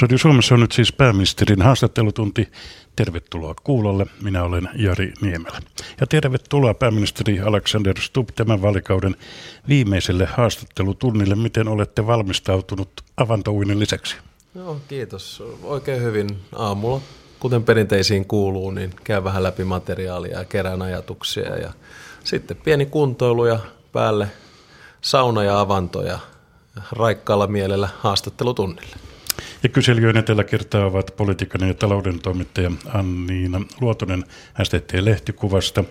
Radio Suomessa on nyt siis pääministerin haastattelutunti. Tervetuloa kuulolle. Minä olen Jari Niemelä. Ja tervetuloa pääministeri Alexander Stubb tämän valikauden viimeiselle haastattelutunnille. Miten olette valmistautunut avantouinen lisäksi? Joo, kiitos. Oikein hyvin aamulla. Kuten perinteisiin kuuluu, niin käy vähän läpi materiaalia ja kerään ajatuksia. Ja sitten pieni kuntoilu ja päälle sauna ja avanto ja raikkaalla mielellä haastattelutunnille. Ja kyselijöiden tällä kertaa ovat politiikan ja talouden toimittaja Anniina Luotonen STT-lehtikuvasta,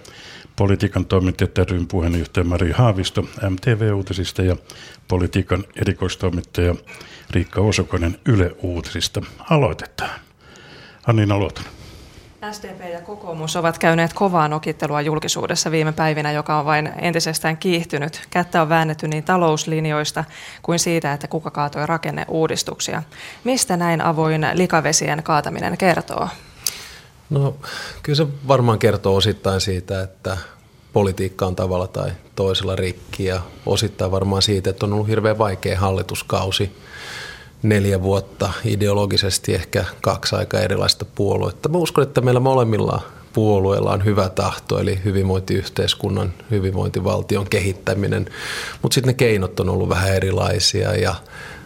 politiikan toimittajat ryn puheenjohtaja Mari Haavisto MTV-uutisista ja politiikan erikoistoimittaja Riikka Osokonen Yle Uutisista. Aloitetaan. Anniina Luotonen. SDP ja kokoomus ovat käyneet kovaa nokittelua julkisuudessa viime päivinä, joka on vain entisestään kiihtynyt. Kättä on väännetty niin talouslinjoista kuin siitä, että kuka kaatoi rakenneuudistuksia. Mistä näin avoin likavesien kaataminen kertoo? No kyllä se varmaan kertoo osittain siitä, että politiikka on tavalla tai toisella rikki ja osittain varmaan siitä, että on ollut hirveän vaikea hallituskausi neljä vuotta ideologisesti ehkä kaksi aika erilaista puoluetta. Mä uskon, että meillä molemmilla puolueilla on hyvä tahto, eli hyvinvointiyhteiskunnan, hyvinvointivaltion kehittäminen, mutta sitten ne keinot on ollut vähän erilaisia ja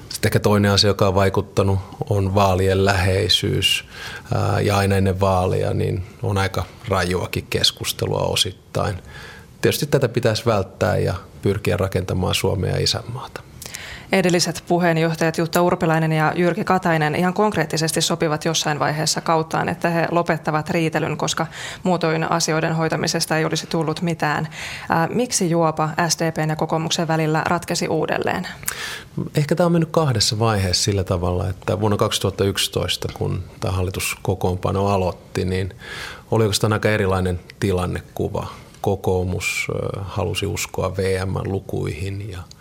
sitten ehkä toinen asia, joka on vaikuttanut, on vaalien läheisyys ja aina ennen vaalia niin on aika rajuakin keskustelua osittain. Tietysti tätä pitäisi välttää ja pyrkiä rakentamaan Suomea ja isänmaata edelliset puheenjohtajat Jutta Urpilainen ja Jyrki Katainen ihan konkreettisesti sopivat jossain vaiheessa kauttaan, että he lopettavat riitelyn, koska muutoin asioiden hoitamisesta ei olisi tullut mitään. Miksi juopa SDPn ja kokoomuksen välillä ratkesi uudelleen? Ehkä tämä on mennyt kahdessa vaiheessa sillä tavalla, että vuonna 2011, kun tämä hallitus kokoonpano aloitti, niin oli oikeastaan aika erilainen tilannekuva. Kokoomus halusi uskoa VM-lukuihin ja –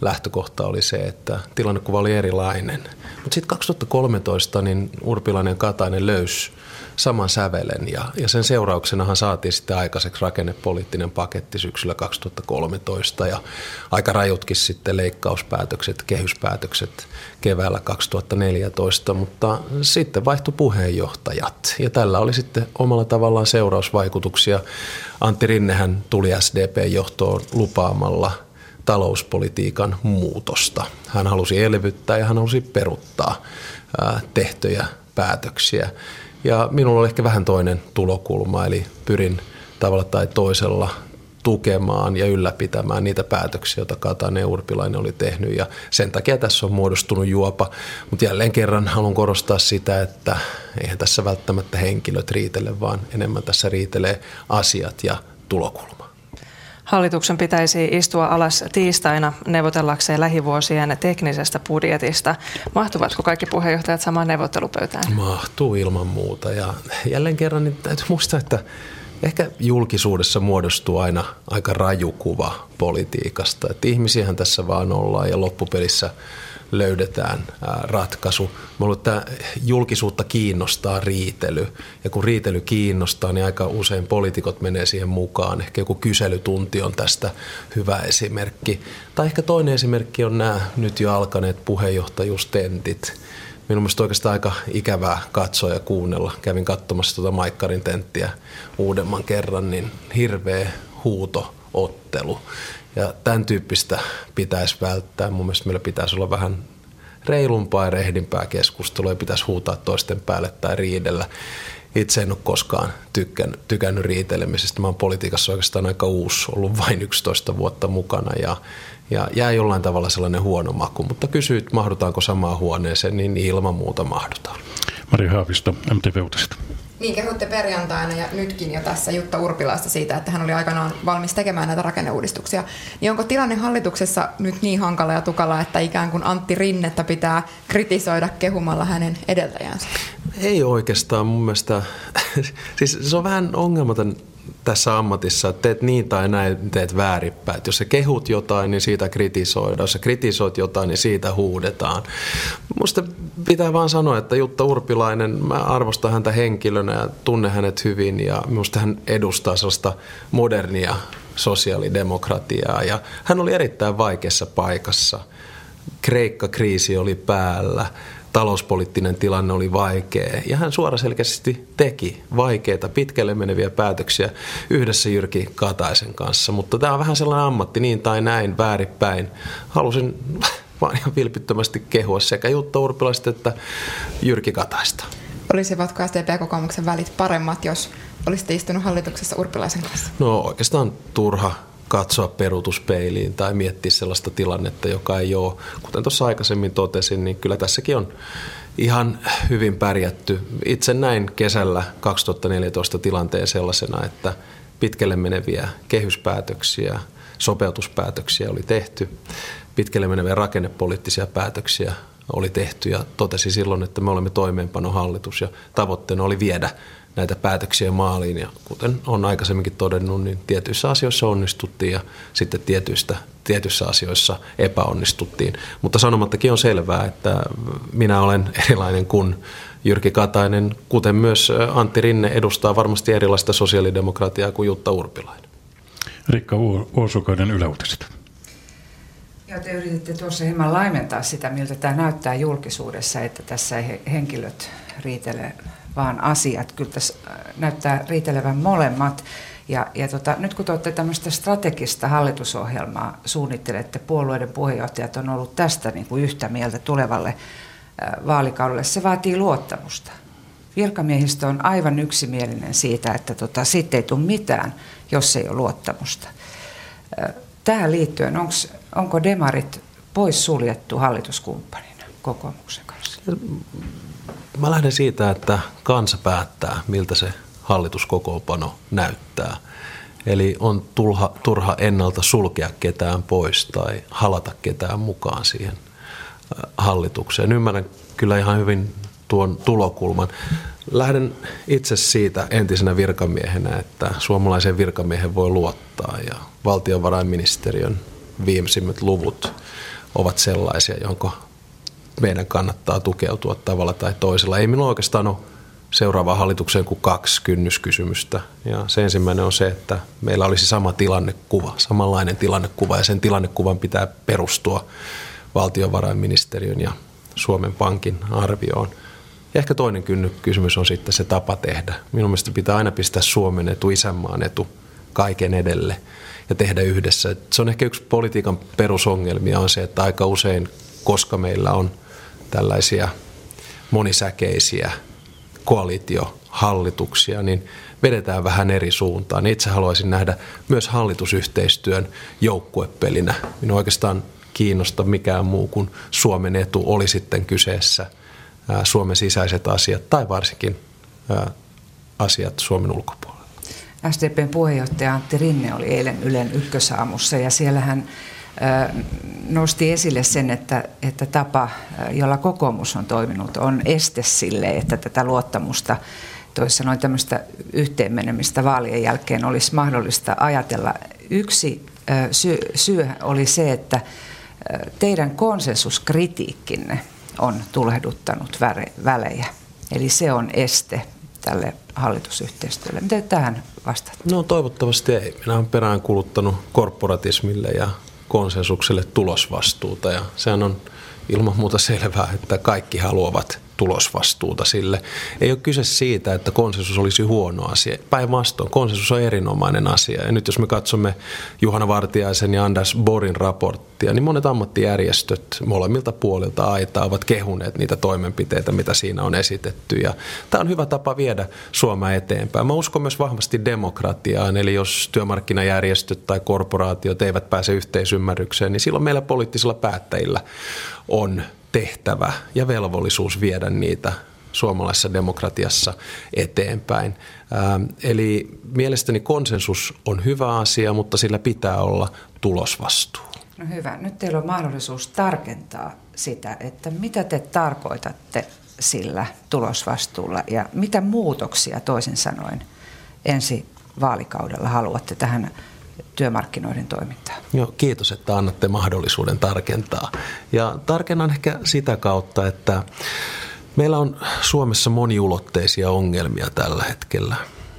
lähtökohta oli se, että tilannekuva oli erilainen. Mutta sitten 2013 niin Urpilainen ja Katainen löysi saman sävelen ja, ja sen seurauksenahan saatiin sitten aikaiseksi rakennepoliittinen paketti syksyllä 2013 ja aika rajutkin sitten leikkauspäätökset, kehyspäätökset keväällä 2014, mutta sitten vaihtui puheenjohtajat ja tällä oli sitten omalla tavallaan seurausvaikutuksia. Antti Rinnehän tuli SDP-johtoon lupaamalla – talouspolitiikan muutosta. Hän halusi elvyttää ja hän halusi peruttaa tehtyjä päätöksiä. Ja minulla oli ehkä vähän toinen tulokulma, eli pyrin tavalla tai toisella tukemaan ja ylläpitämään niitä päätöksiä, joita Katainen Urpilainen oli tehnyt. Ja sen takia tässä on muodostunut juopa. Mutta jälleen kerran haluan korostaa sitä, että eihän tässä välttämättä henkilöt riitele, vaan enemmän tässä riitelee asiat ja tulokulma. Hallituksen pitäisi istua alas tiistaina neuvotellakseen lähivuosien teknisestä budjetista. Mahtuvatko kaikki puheenjohtajat samaan neuvottelupöytään? Mahtuu ilman muuta. Ja jälleen kerran niin täytyy muistaa, että ehkä julkisuudessa muodostuu aina aika raju kuva politiikasta. Että ihmisiähän tässä vaan ollaan ja loppupelissä – löydetään ratkaisu. Ollut, että julkisuutta kiinnostaa riitely ja kun riitely kiinnostaa, niin aika usein poliitikot menee siihen mukaan. Ehkä joku kyselytunti on tästä hyvä esimerkki. Tai ehkä toinen esimerkki on nämä nyt jo alkaneet puheenjohtajuustentit. Minun mielestä oikeastaan aika ikävää katsoa ja kuunnella. Kävin katsomassa tuota Maikkarin tenttiä uudemman kerran, niin hirveä huuto ottelu. Ja tämän tyyppistä pitäisi välttää. Mun mielestä meillä pitäisi olla vähän reilumpaa ja rehdimpää keskustelua ja pitäisi huutaa toisten päälle tai riidellä. Itse en ole koskaan tykkän, tykännyt riitelemisestä. Mä oon politiikassa oikeastaan aika uusi, ollut vain 11 vuotta mukana ja, ja jää jollain tavalla sellainen huono maku. Mutta kysyit, mahdutaanko samaan huoneeseen, niin ilman muuta mahdutaan. Mari Haavisto, MTV Uutisista. Niin, kehutte perjantaina ja nytkin jo tässä Jutta Urpilaista siitä, että hän oli aikanaan valmis tekemään näitä rakenneuudistuksia. Niin onko tilanne hallituksessa nyt niin hankala ja tukala, että ikään kuin Antti Rinnettä pitää kritisoida kehumalla hänen edeltäjänsä? Ei oikeastaan mun mielestä. siis se on vähän ongelmaton tässä ammatissa, että teet niin tai näin, teet väärinpäin. Jos sä kehut jotain, niin siitä kritisoidaan. Jos sä kritisoit jotain, niin siitä huudetaan. Musta pitää vaan sanoa, että Jutta Urpilainen, mä arvostan häntä henkilönä ja tunne hänet hyvin ja minusta hän edustaa sellaista modernia sosiaalidemokratiaa ja hän oli erittäin vaikeassa paikassa. Kreikka-kriisi oli päällä, talouspoliittinen tilanne oli vaikea ja hän suoraselkeästi teki vaikeita, pitkälle meneviä päätöksiä yhdessä Jyrki Kataisen kanssa. Mutta tämä on vähän sellainen ammatti, niin tai näin, väärinpäin. Halusin vaan ihan vilpittömästi kehua sekä Jutta Urpilaista että Jyrki Kataista. Olisivatko SDP ja kokoomuksen välit paremmat, jos olisitte istunut hallituksessa Urpilaisen kanssa? No oikeastaan turha katsoa peruutuspeiliin tai miettiä sellaista tilannetta, joka ei ole. Kuten tuossa aikaisemmin totesin, niin kyllä tässäkin on ihan hyvin pärjätty. Itse näin kesällä 2014 tilanteen sellaisena, että pitkälle meneviä kehyspäätöksiä, sopeutuspäätöksiä oli tehty, pitkälle meneviä rakennepoliittisia päätöksiä oli tehty ja totesi silloin, että me olemme toimeenpanohallitus ja tavoitteena oli viedä näitä päätöksiä maaliin. Ja kuten on aikaisemminkin todennut, niin tietyissä asioissa onnistuttiin ja sitten tietyistä, tietyissä asioissa epäonnistuttiin. Mutta sanomattakin on selvää, että minä olen erilainen kuin Jyrki Katainen, kuten myös Antti Rinne edustaa varmasti erilaista sosiaalidemokratiaa kuin Jutta Urpilainen. Rikka Uosukainen Yläuutiset. Joo, te yrititte tuossa hieman laimentaa sitä, miltä tämä näyttää julkisuudessa, että tässä ei henkilöt riitele vaan asiat. Kyllä tässä äh, näyttää riitelevän molemmat. Ja, ja tota, nyt kun te olette tämmöistä strategista hallitusohjelmaa suunnittelette, puolueiden puheenjohtajat on ollut tästä niin kuin yhtä mieltä tulevalle äh, vaalikaudelle, se vaatii luottamusta. Virkamiehistö on aivan yksimielinen siitä, että tota, sitten ei tule mitään, jos ei ole luottamusta. Äh, tähän liittyen, onks, onko demarit pois suljettu hallituskumppanina kokoomuksen kanssa? Mä lähden siitä, että kansa päättää, miltä se hallituskokoonpano näyttää. Eli on turha, turha ennalta sulkea ketään pois tai halata ketään mukaan siihen hallitukseen. Ymmärrän kyllä ihan hyvin tuon tulokulman. Lähden itse siitä entisenä virkamiehenä, että suomalaisen virkamiehen voi luottaa ja valtiovarainministeriön viimeisimmät luvut ovat sellaisia, jonka meidän kannattaa tukeutua tavalla tai toisella. Ei minulla oikeastaan ole seuraavaan hallitukseen kuin kaksi kynnyskysymystä. Ja se ensimmäinen on se, että meillä olisi sama tilannekuva, samanlainen tilannekuva ja sen tilannekuvan pitää perustua valtiovarainministeriön ja Suomen Pankin arvioon. Ja ehkä toinen kysymys on sitten se tapa tehdä. Minun mielestä pitää aina pistää Suomen etu, isänmaan etu kaiken edelle ja tehdä yhdessä. Se on ehkä yksi politiikan perusongelmia on se, että aika usein, koska meillä on – tällaisia monisäkeisiä koalitiohallituksia, niin vedetään vähän eri suuntaan. Itse haluaisin nähdä myös hallitusyhteistyön joukkuepelinä. Minua oikeastaan kiinnosta mikään muu kuin Suomen etu oli sitten kyseessä Suomen sisäiset asiat tai varsinkin asiat Suomen ulkopuolella. SDPn puheenjohtaja Antti Rinne oli eilen Ylen ykkösaamussa ja siellä hän nosti esille sen, että, että tapa, jolla kokoomus on toiminut, on este sille, että tätä luottamusta, toisin sanoen tämmöistä yhteenmenemistä vaalien jälkeen olisi mahdollista ajatella. Yksi syy, syy oli se, että teidän konsensuskritiikkinne on tulehduttanut välejä. Eli se on este tälle hallitusyhteistyölle. Miten tähän vastaat? No toivottavasti ei. Minä olen perään kuluttanut korporatismille ja konsensukselle tulosvastuuta. Ja sehän on ilman muuta selvää, että kaikki haluavat tulosvastuuta sille. Ei ole kyse siitä, että konsensus olisi huono asia. Päinvastoin, konsensus on erinomainen asia. Ja nyt jos me katsomme Juhana Vartiaisen ja Anders Borin raporttia, niin monet ammattijärjestöt molemmilta puolilta aitaa ovat kehuneet niitä toimenpiteitä, mitä siinä on esitetty. Ja tämä on hyvä tapa viedä Suomea eteenpäin. Mä uskon myös vahvasti demokratiaan, eli jos työmarkkinajärjestöt tai korporaatiot eivät pääse yhteisymmärrykseen, niin silloin meillä poliittisilla päättäjillä on tehtävä ja velvollisuus viedä niitä suomalaisessa demokratiassa eteenpäin. Ähm, eli mielestäni konsensus on hyvä asia, mutta sillä pitää olla tulosvastuu. No hyvä. Nyt teillä on mahdollisuus tarkentaa sitä, että mitä te tarkoitatte sillä tulosvastuulla ja mitä muutoksia toisin sanoen ensi vaalikaudella haluatte tähän työmarkkinoiden toimintaa. Joo, kiitos, että annatte mahdollisuuden tarkentaa. Ja tarkennan ehkä sitä kautta, että meillä on Suomessa moniulotteisia ongelmia tällä hetkellä.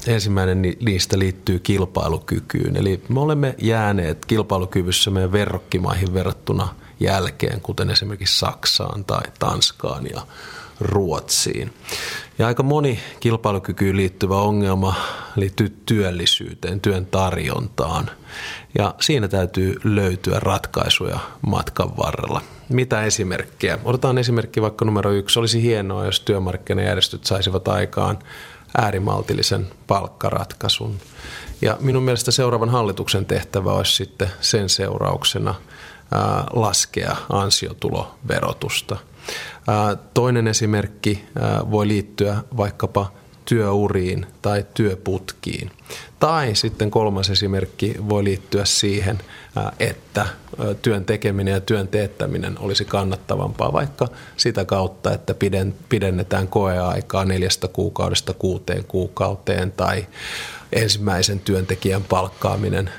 Ensimmäinen niistä liittyy kilpailukykyyn. Eli me olemme jääneet kilpailukyvyssä meidän verrokkimaihin verrattuna jälkeen, kuten esimerkiksi Saksaan tai Tanskaan ja Ruotsiin. Ja aika moni kilpailukykyyn liittyvä ongelma liittyy työllisyyteen, työn tarjontaan. Ja siinä täytyy löytyä ratkaisuja matkan varrella. Mitä esimerkkejä? Otetaan esimerkki vaikka numero yksi. Olisi hienoa, jos työmarkkinajärjestöt saisivat aikaan äärimaltillisen palkkaratkaisun. Ja minun mielestä seuraavan hallituksen tehtävä olisi sitten sen seurauksena laskea ansiotuloverotusta – Toinen esimerkki voi liittyä vaikkapa työuriin tai työputkiin. Tai sitten kolmas esimerkki voi liittyä siihen, että työn tekeminen ja työn teettäminen olisi kannattavampaa vaikka sitä kautta, että pidennetään koeaikaa neljästä kuukaudesta kuuteen kuukauteen tai ensimmäisen työntekijän palkkaaminen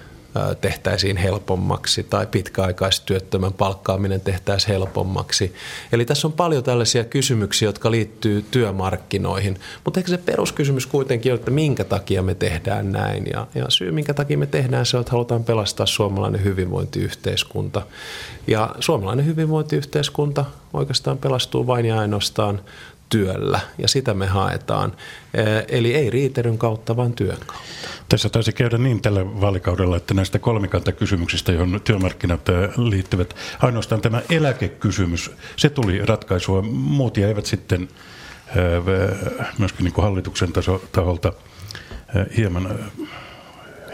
tehtäisiin helpommaksi tai pitkäaikaistyöttömän palkkaaminen tehtäisiin helpommaksi. Eli tässä on paljon tällaisia kysymyksiä, jotka liittyy työmarkkinoihin, mutta ehkä se peruskysymys kuitenkin on, että minkä takia me tehdään näin ja, ja syy minkä takia me tehdään se että halutaan pelastaa suomalainen hyvinvointiyhteiskunta. Ja suomalainen hyvinvointiyhteiskunta oikeastaan pelastuu vain ja ainoastaan työllä ja sitä me haetaan. Eli ei riitelyn kautta, vaan työn kautta. Tässä taisi käydä niin tällä vaalikaudella, että näistä kolmikantakysymyksistä, johon työmarkkinat liittyvät, ainoastaan tämä eläkekysymys, se tuli ratkaisua. Muut eivät sitten myöskin niin kuin hallituksen taso, taholta hieman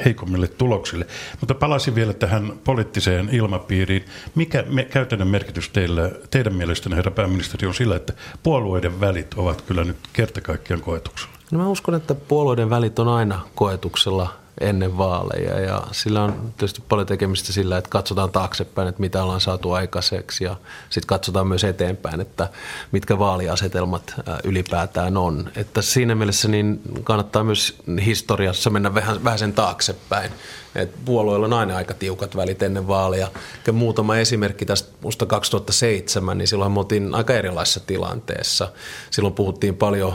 heikommille tuloksille. Mutta palasin vielä tähän poliittiseen ilmapiiriin. Mikä me, käytännön merkitys teillä, teidän mielestänne, herra pääministeri, on sillä, että puolueiden välit ovat kyllä nyt kertakaikkiaan koetuksella? No mä uskon, että puolueiden välit on aina koetuksella ennen vaaleja. Ja sillä on tietysti paljon tekemistä sillä, että katsotaan taaksepäin, että mitä ollaan saatu aikaiseksi. Ja sitten katsotaan myös eteenpäin, että mitkä vaaliasetelmat ylipäätään on. Että siinä mielessä niin kannattaa myös historiassa mennä vähän, vähän sen taaksepäin et puolueilla on aina aika tiukat välit ennen vaaleja. Ja muutama esimerkki tästä musta 2007, niin silloin me oltiin aika erilaisessa tilanteessa. Silloin puhuttiin paljon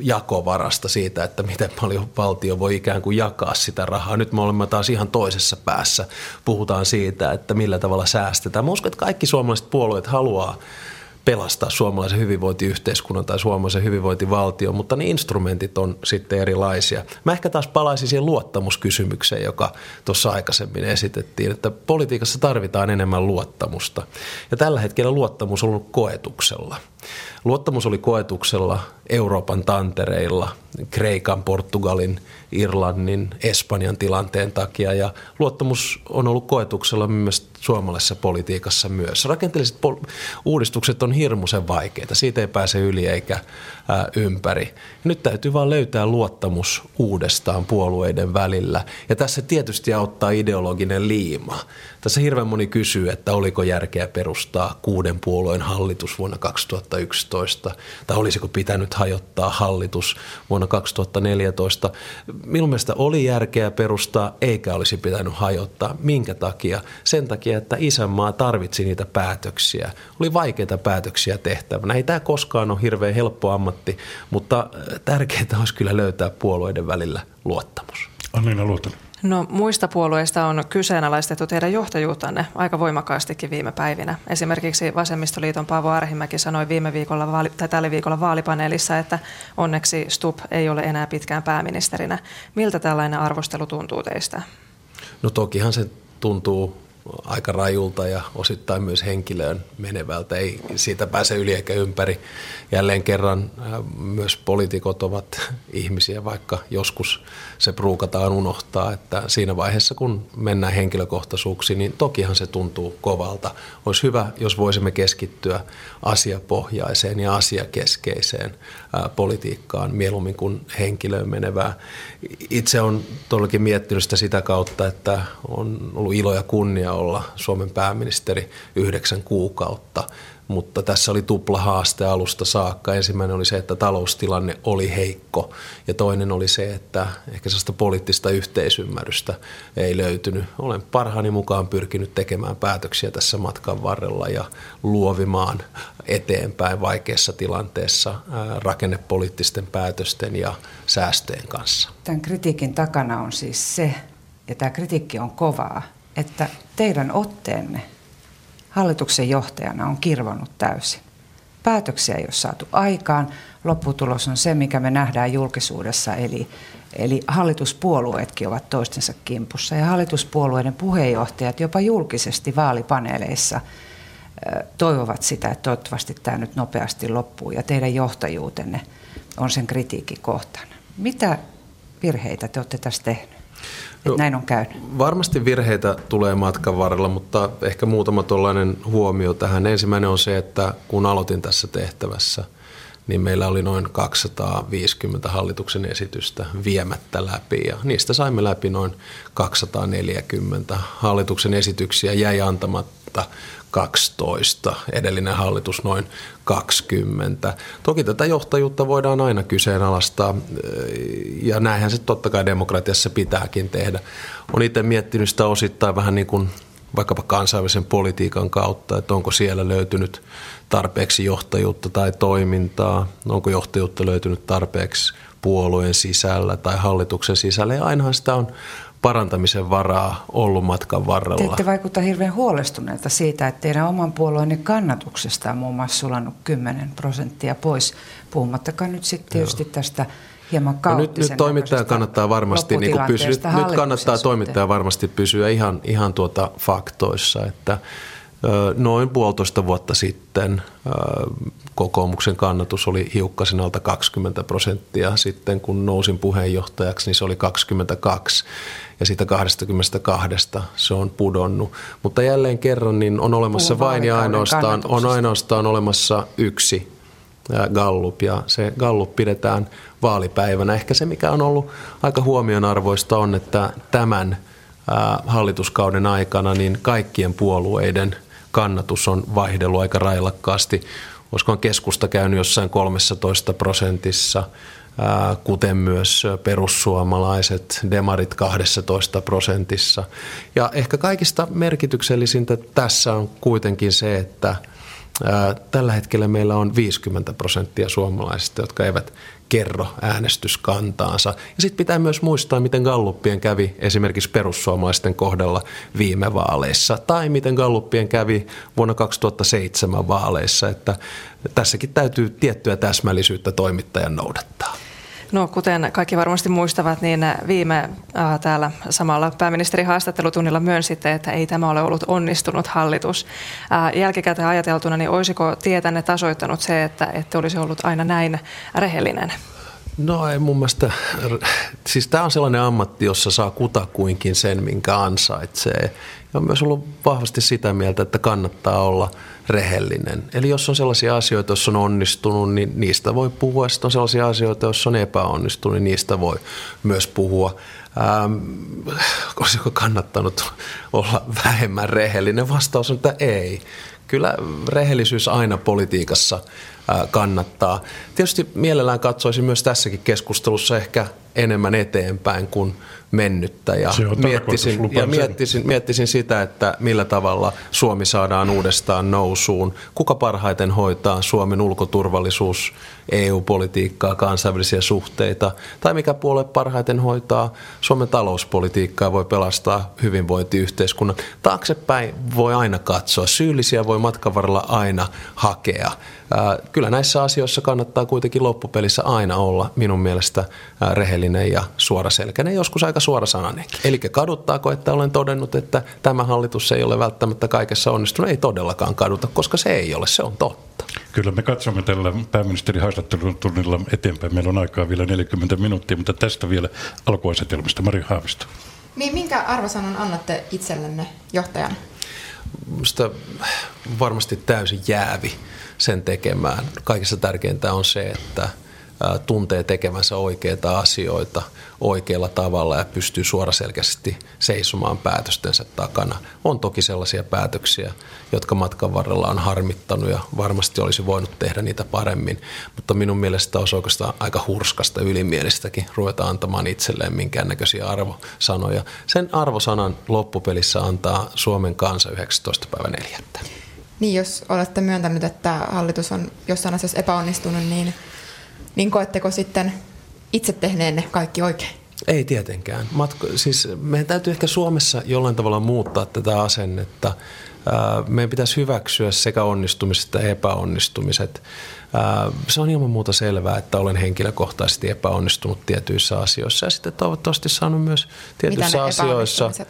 jakovarasta siitä, että miten paljon valtio voi ikään kuin jakaa sitä rahaa. Nyt me olemme taas ihan toisessa päässä. Puhutaan siitä, että millä tavalla säästetään. Mä uskon, että kaikki suomalaiset puolueet haluaa pelastaa suomalaisen hyvinvointiyhteiskunnan tai suomalaisen hyvinvointivaltion, mutta ne instrumentit on sitten erilaisia. Mä ehkä taas palaisin siihen luottamuskysymykseen, joka tuossa aikaisemmin esitettiin, että politiikassa tarvitaan enemmän luottamusta. Ja tällä hetkellä luottamus on ollut koetuksella. Luottamus oli koetuksella Euroopan tantereilla, Kreikan, Portugalin, Irlannin, Espanjan tilanteen takia ja luottamus on ollut koetuksella myös suomalaisessa politiikassa myös. Rakenteelliset pol- uudistukset on hirmuisen vaikeita, siitä ei pääse yli eikä ää, ympäri. Nyt täytyy vaan löytää luottamus uudestaan puolueiden välillä ja tässä tietysti auttaa ideologinen liima. Tässä hirveän moni kysyy, että oliko järkeä perustaa kuuden puolueen hallitus vuonna 2011 tai olisiko pitänyt hajottaa hallitus vuonna 2014. Minun mielestä oli järkeä perustaa eikä olisi pitänyt hajottaa. Minkä takia? Sen takia, että isänmaa tarvitsi niitä päätöksiä. Oli vaikeita päätöksiä tehtävänä. Ei tämä koskaan ole hirveän helppo ammatti, mutta tärkeää olisi kyllä löytää puolueiden välillä luottamus. Annina Luotonen. No muista puolueista on kyseenalaistettu teidän johtajuutanne aika voimakkaastikin viime päivinä. Esimerkiksi Vasemmistoliiton Paavo Arhimäki sanoi viime viikolla tai tällä viikolla vaalipaneelissa, että onneksi Stup ei ole enää pitkään pääministerinä. Miltä tällainen arvostelu tuntuu teistä? No tokihan se tuntuu aika rajulta ja osittain myös henkilöön menevältä. Ei siitä pääse yli eikä ympäri. Jälleen kerran myös poliitikot ovat ihmisiä, vaikka joskus se pruukataan unohtaa, että siinä vaiheessa kun mennään henkilökohtaisuuksiin, niin tokihan se tuntuu kovalta. Olisi hyvä, jos voisimme keskittyä asiapohjaiseen ja asiakeskeiseen politiikkaan mieluummin kuin henkilöön menevää. Itse on todellakin miettinyt sitä sitä kautta, että on ollut ilo ja kunnia olla Suomen pääministeri yhdeksän kuukautta – mutta tässä oli tupla haaste alusta saakka. Ensimmäinen oli se, että taloustilanne oli heikko ja toinen oli se, että ehkä sellaista poliittista yhteisymmärrystä ei löytynyt. Olen parhaani mukaan pyrkinyt tekemään päätöksiä tässä matkan varrella ja luovimaan eteenpäin vaikeassa tilanteessa rakennepoliittisten päätösten ja säästöjen kanssa. Tämän kritiikin takana on siis se, ja tämä kritiikki on kovaa, että teidän otteenne hallituksen johtajana on kirvonnut täysin. Päätöksiä ei ole saatu aikaan. Lopputulos on se, mikä me nähdään julkisuudessa, eli, eli hallituspuolueetkin ovat toistensa kimpussa. Ja hallituspuolueiden puheenjohtajat jopa julkisesti vaalipaneeleissa toivovat sitä, että toivottavasti tämä nyt nopeasti loppuu ja teidän johtajuutenne on sen kritiikin kohtana. Mitä virheitä te olette tässä tehneet? No, näin on käynyt. Varmasti virheitä tulee matkan varrella, mutta ehkä muutama tuollainen huomio tähän. Ensimmäinen on se, että kun aloitin tässä tehtävässä, niin meillä oli noin 250 hallituksen esitystä viemättä läpi ja niistä saimme läpi noin 240 hallituksen esityksiä jäi antamatta 12, edellinen hallitus noin 20. Toki tätä johtajuutta voidaan aina kyseenalaistaa ja näinhän se totta kai demokratiassa pitääkin tehdä. Olen itse miettinyt sitä osittain vähän niin kuin vaikkapa kansainvälisen politiikan kautta, että onko siellä löytynyt tarpeeksi johtajuutta tai toimintaa, onko johtajuutta löytynyt tarpeeksi puolueen sisällä tai hallituksen sisällä. Ja ainahan sitä on parantamisen varaa ollut matkan varrella. Te ette vaikuta hirveän huolestuneelta siitä, että teidän oman puolueenne kannatuksesta on muun muassa sulannut 10 prosenttia pois, puhumattakaan nyt sitten tietysti Joo. tästä hieman no nyt, nyt toimittaja kannattaa varmasti niin kuin pysyä, nyt kannattaa toimittaja varmasti pysyä ihan, ihan tuota faktoissa, että Noin puolitoista vuotta sitten kokoomuksen kannatus oli hiukkasen alta 20 prosenttia. Sitten kun nousin puheenjohtajaksi, niin se oli 22 ja siitä 22 se on pudonnut. Mutta jälleen kerran niin on olemassa Puhun vain ja ainoastaan, on ainoastaan olemassa yksi Gallup ja se Gallup pidetään vaalipäivänä. Ehkä se mikä on ollut aika huomionarvoista on, että tämän hallituskauden aikana niin kaikkien puolueiden – kannatus on vaihdellut aika railakkaasti. Olisikohan keskusta käynyt jossain 13 prosentissa, kuten myös perussuomalaiset, demarit 12 prosentissa. Ja ehkä kaikista merkityksellisintä tässä on kuitenkin se, että Tällä hetkellä meillä on 50 prosenttia suomalaisista, jotka eivät kerro äänestyskantaansa. Ja sitten pitää myös muistaa, miten Galluppien kävi esimerkiksi perussuomalaisten kohdalla viime vaaleissa, tai miten Galluppien kävi vuonna 2007 vaaleissa, että tässäkin täytyy tiettyä täsmällisyyttä toimittajan noudattaa. No kuten kaikki varmasti muistavat, niin viime äh, täällä samalla pääministeri haastattelutunnilla myönsitte, että ei tämä ole ollut onnistunut hallitus. Äh, jälkikäteen ajateltuna, niin olisiko tietänne tasoittanut se, että ette olisi ollut aina näin rehellinen? No ei mun mielestä, siis tämä on sellainen ammatti, jossa saa kutakuinkin sen, minkä ansaitsee. Ja on myös ollut vahvasti sitä mieltä, että kannattaa olla rehellinen. Eli jos on sellaisia asioita, joissa on onnistunut, niin niistä voi puhua. Sitten on sellaisia asioita, joissa on epäonnistunut, niin niistä voi myös puhua. Ähm, olisiko kannattanut olla vähemmän rehellinen? Vastaus on, että ei. Kyllä rehellisyys aina politiikassa kannattaa. Tietysti mielellään katsoisin myös tässäkin keskustelussa ehkä enemmän eteenpäin kuin mennyttä. Ja, miettisin, ja miettisin, miettisin sitä, että millä tavalla Suomi saadaan uudestaan nousuun, kuka parhaiten hoitaa Suomen ulkoturvallisuus, EU-politiikkaa, kansainvälisiä suhteita, tai mikä puolue parhaiten hoitaa Suomen talouspolitiikkaa voi pelastaa hyvinvointiyhteiskunnan. Taaksepäin voi aina katsoa, syyllisiä voi matkan varrella aina hakea. Kyllä näissä asioissa kannattaa kuitenkin loppupelissä aina olla minun mielestä rehellinen ja suoraselkäinen, joskus aika suorasanainen. Eli kaduttaako, että olen todennut, että tämä hallitus ei ole välttämättä kaikessa onnistunut? Ei todellakaan kaduta, koska se ei ole, se on totta. Kyllä me katsomme tällä pääministeri haastattelun tunnilla eteenpäin. Meillä on aikaa vielä 40 minuuttia, mutta tästä vielä alkuasetelmista. Mari Haavisto. Niin, minkä arvosanan annatte itsellenne johtajan? Minusta varmasti täysin jäävi sen tekemään. Kaikista tärkeintä on se, että – tuntee tekemänsä oikeita asioita oikealla tavalla ja pystyy suoraselkäisesti seisomaan päätöstensä takana. On toki sellaisia päätöksiä, jotka matkan varrella on harmittanut ja varmasti olisi voinut tehdä niitä paremmin, mutta minun mielestä olisi oikeastaan aika hurskasta ylimielistäkin ruveta antamaan itselleen minkäännäköisiä arvosanoja. Sen arvosanan loppupelissä antaa Suomen kansa 19. päivä 4. Niin, jos olette myöntänyt, että hallitus on jossain asiassa epäonnistunut, niin niin koetteko sitten itse tehneenne kaikki oikein? Ei tietenkään. Matko, siis meidän täytyy ehkä Suomessa jollain tavalla muuttaa tätä asennetta. meidän pitäisi hyväksyä sekä onnistumiset että epäonnistumiset. Se on ilman muuta selvää, että olen henkilökohtaisesti epäonnistunut tietyissä asioissa ja sitten toivottavasti saanut myös tietyissä asioissa. Ovat?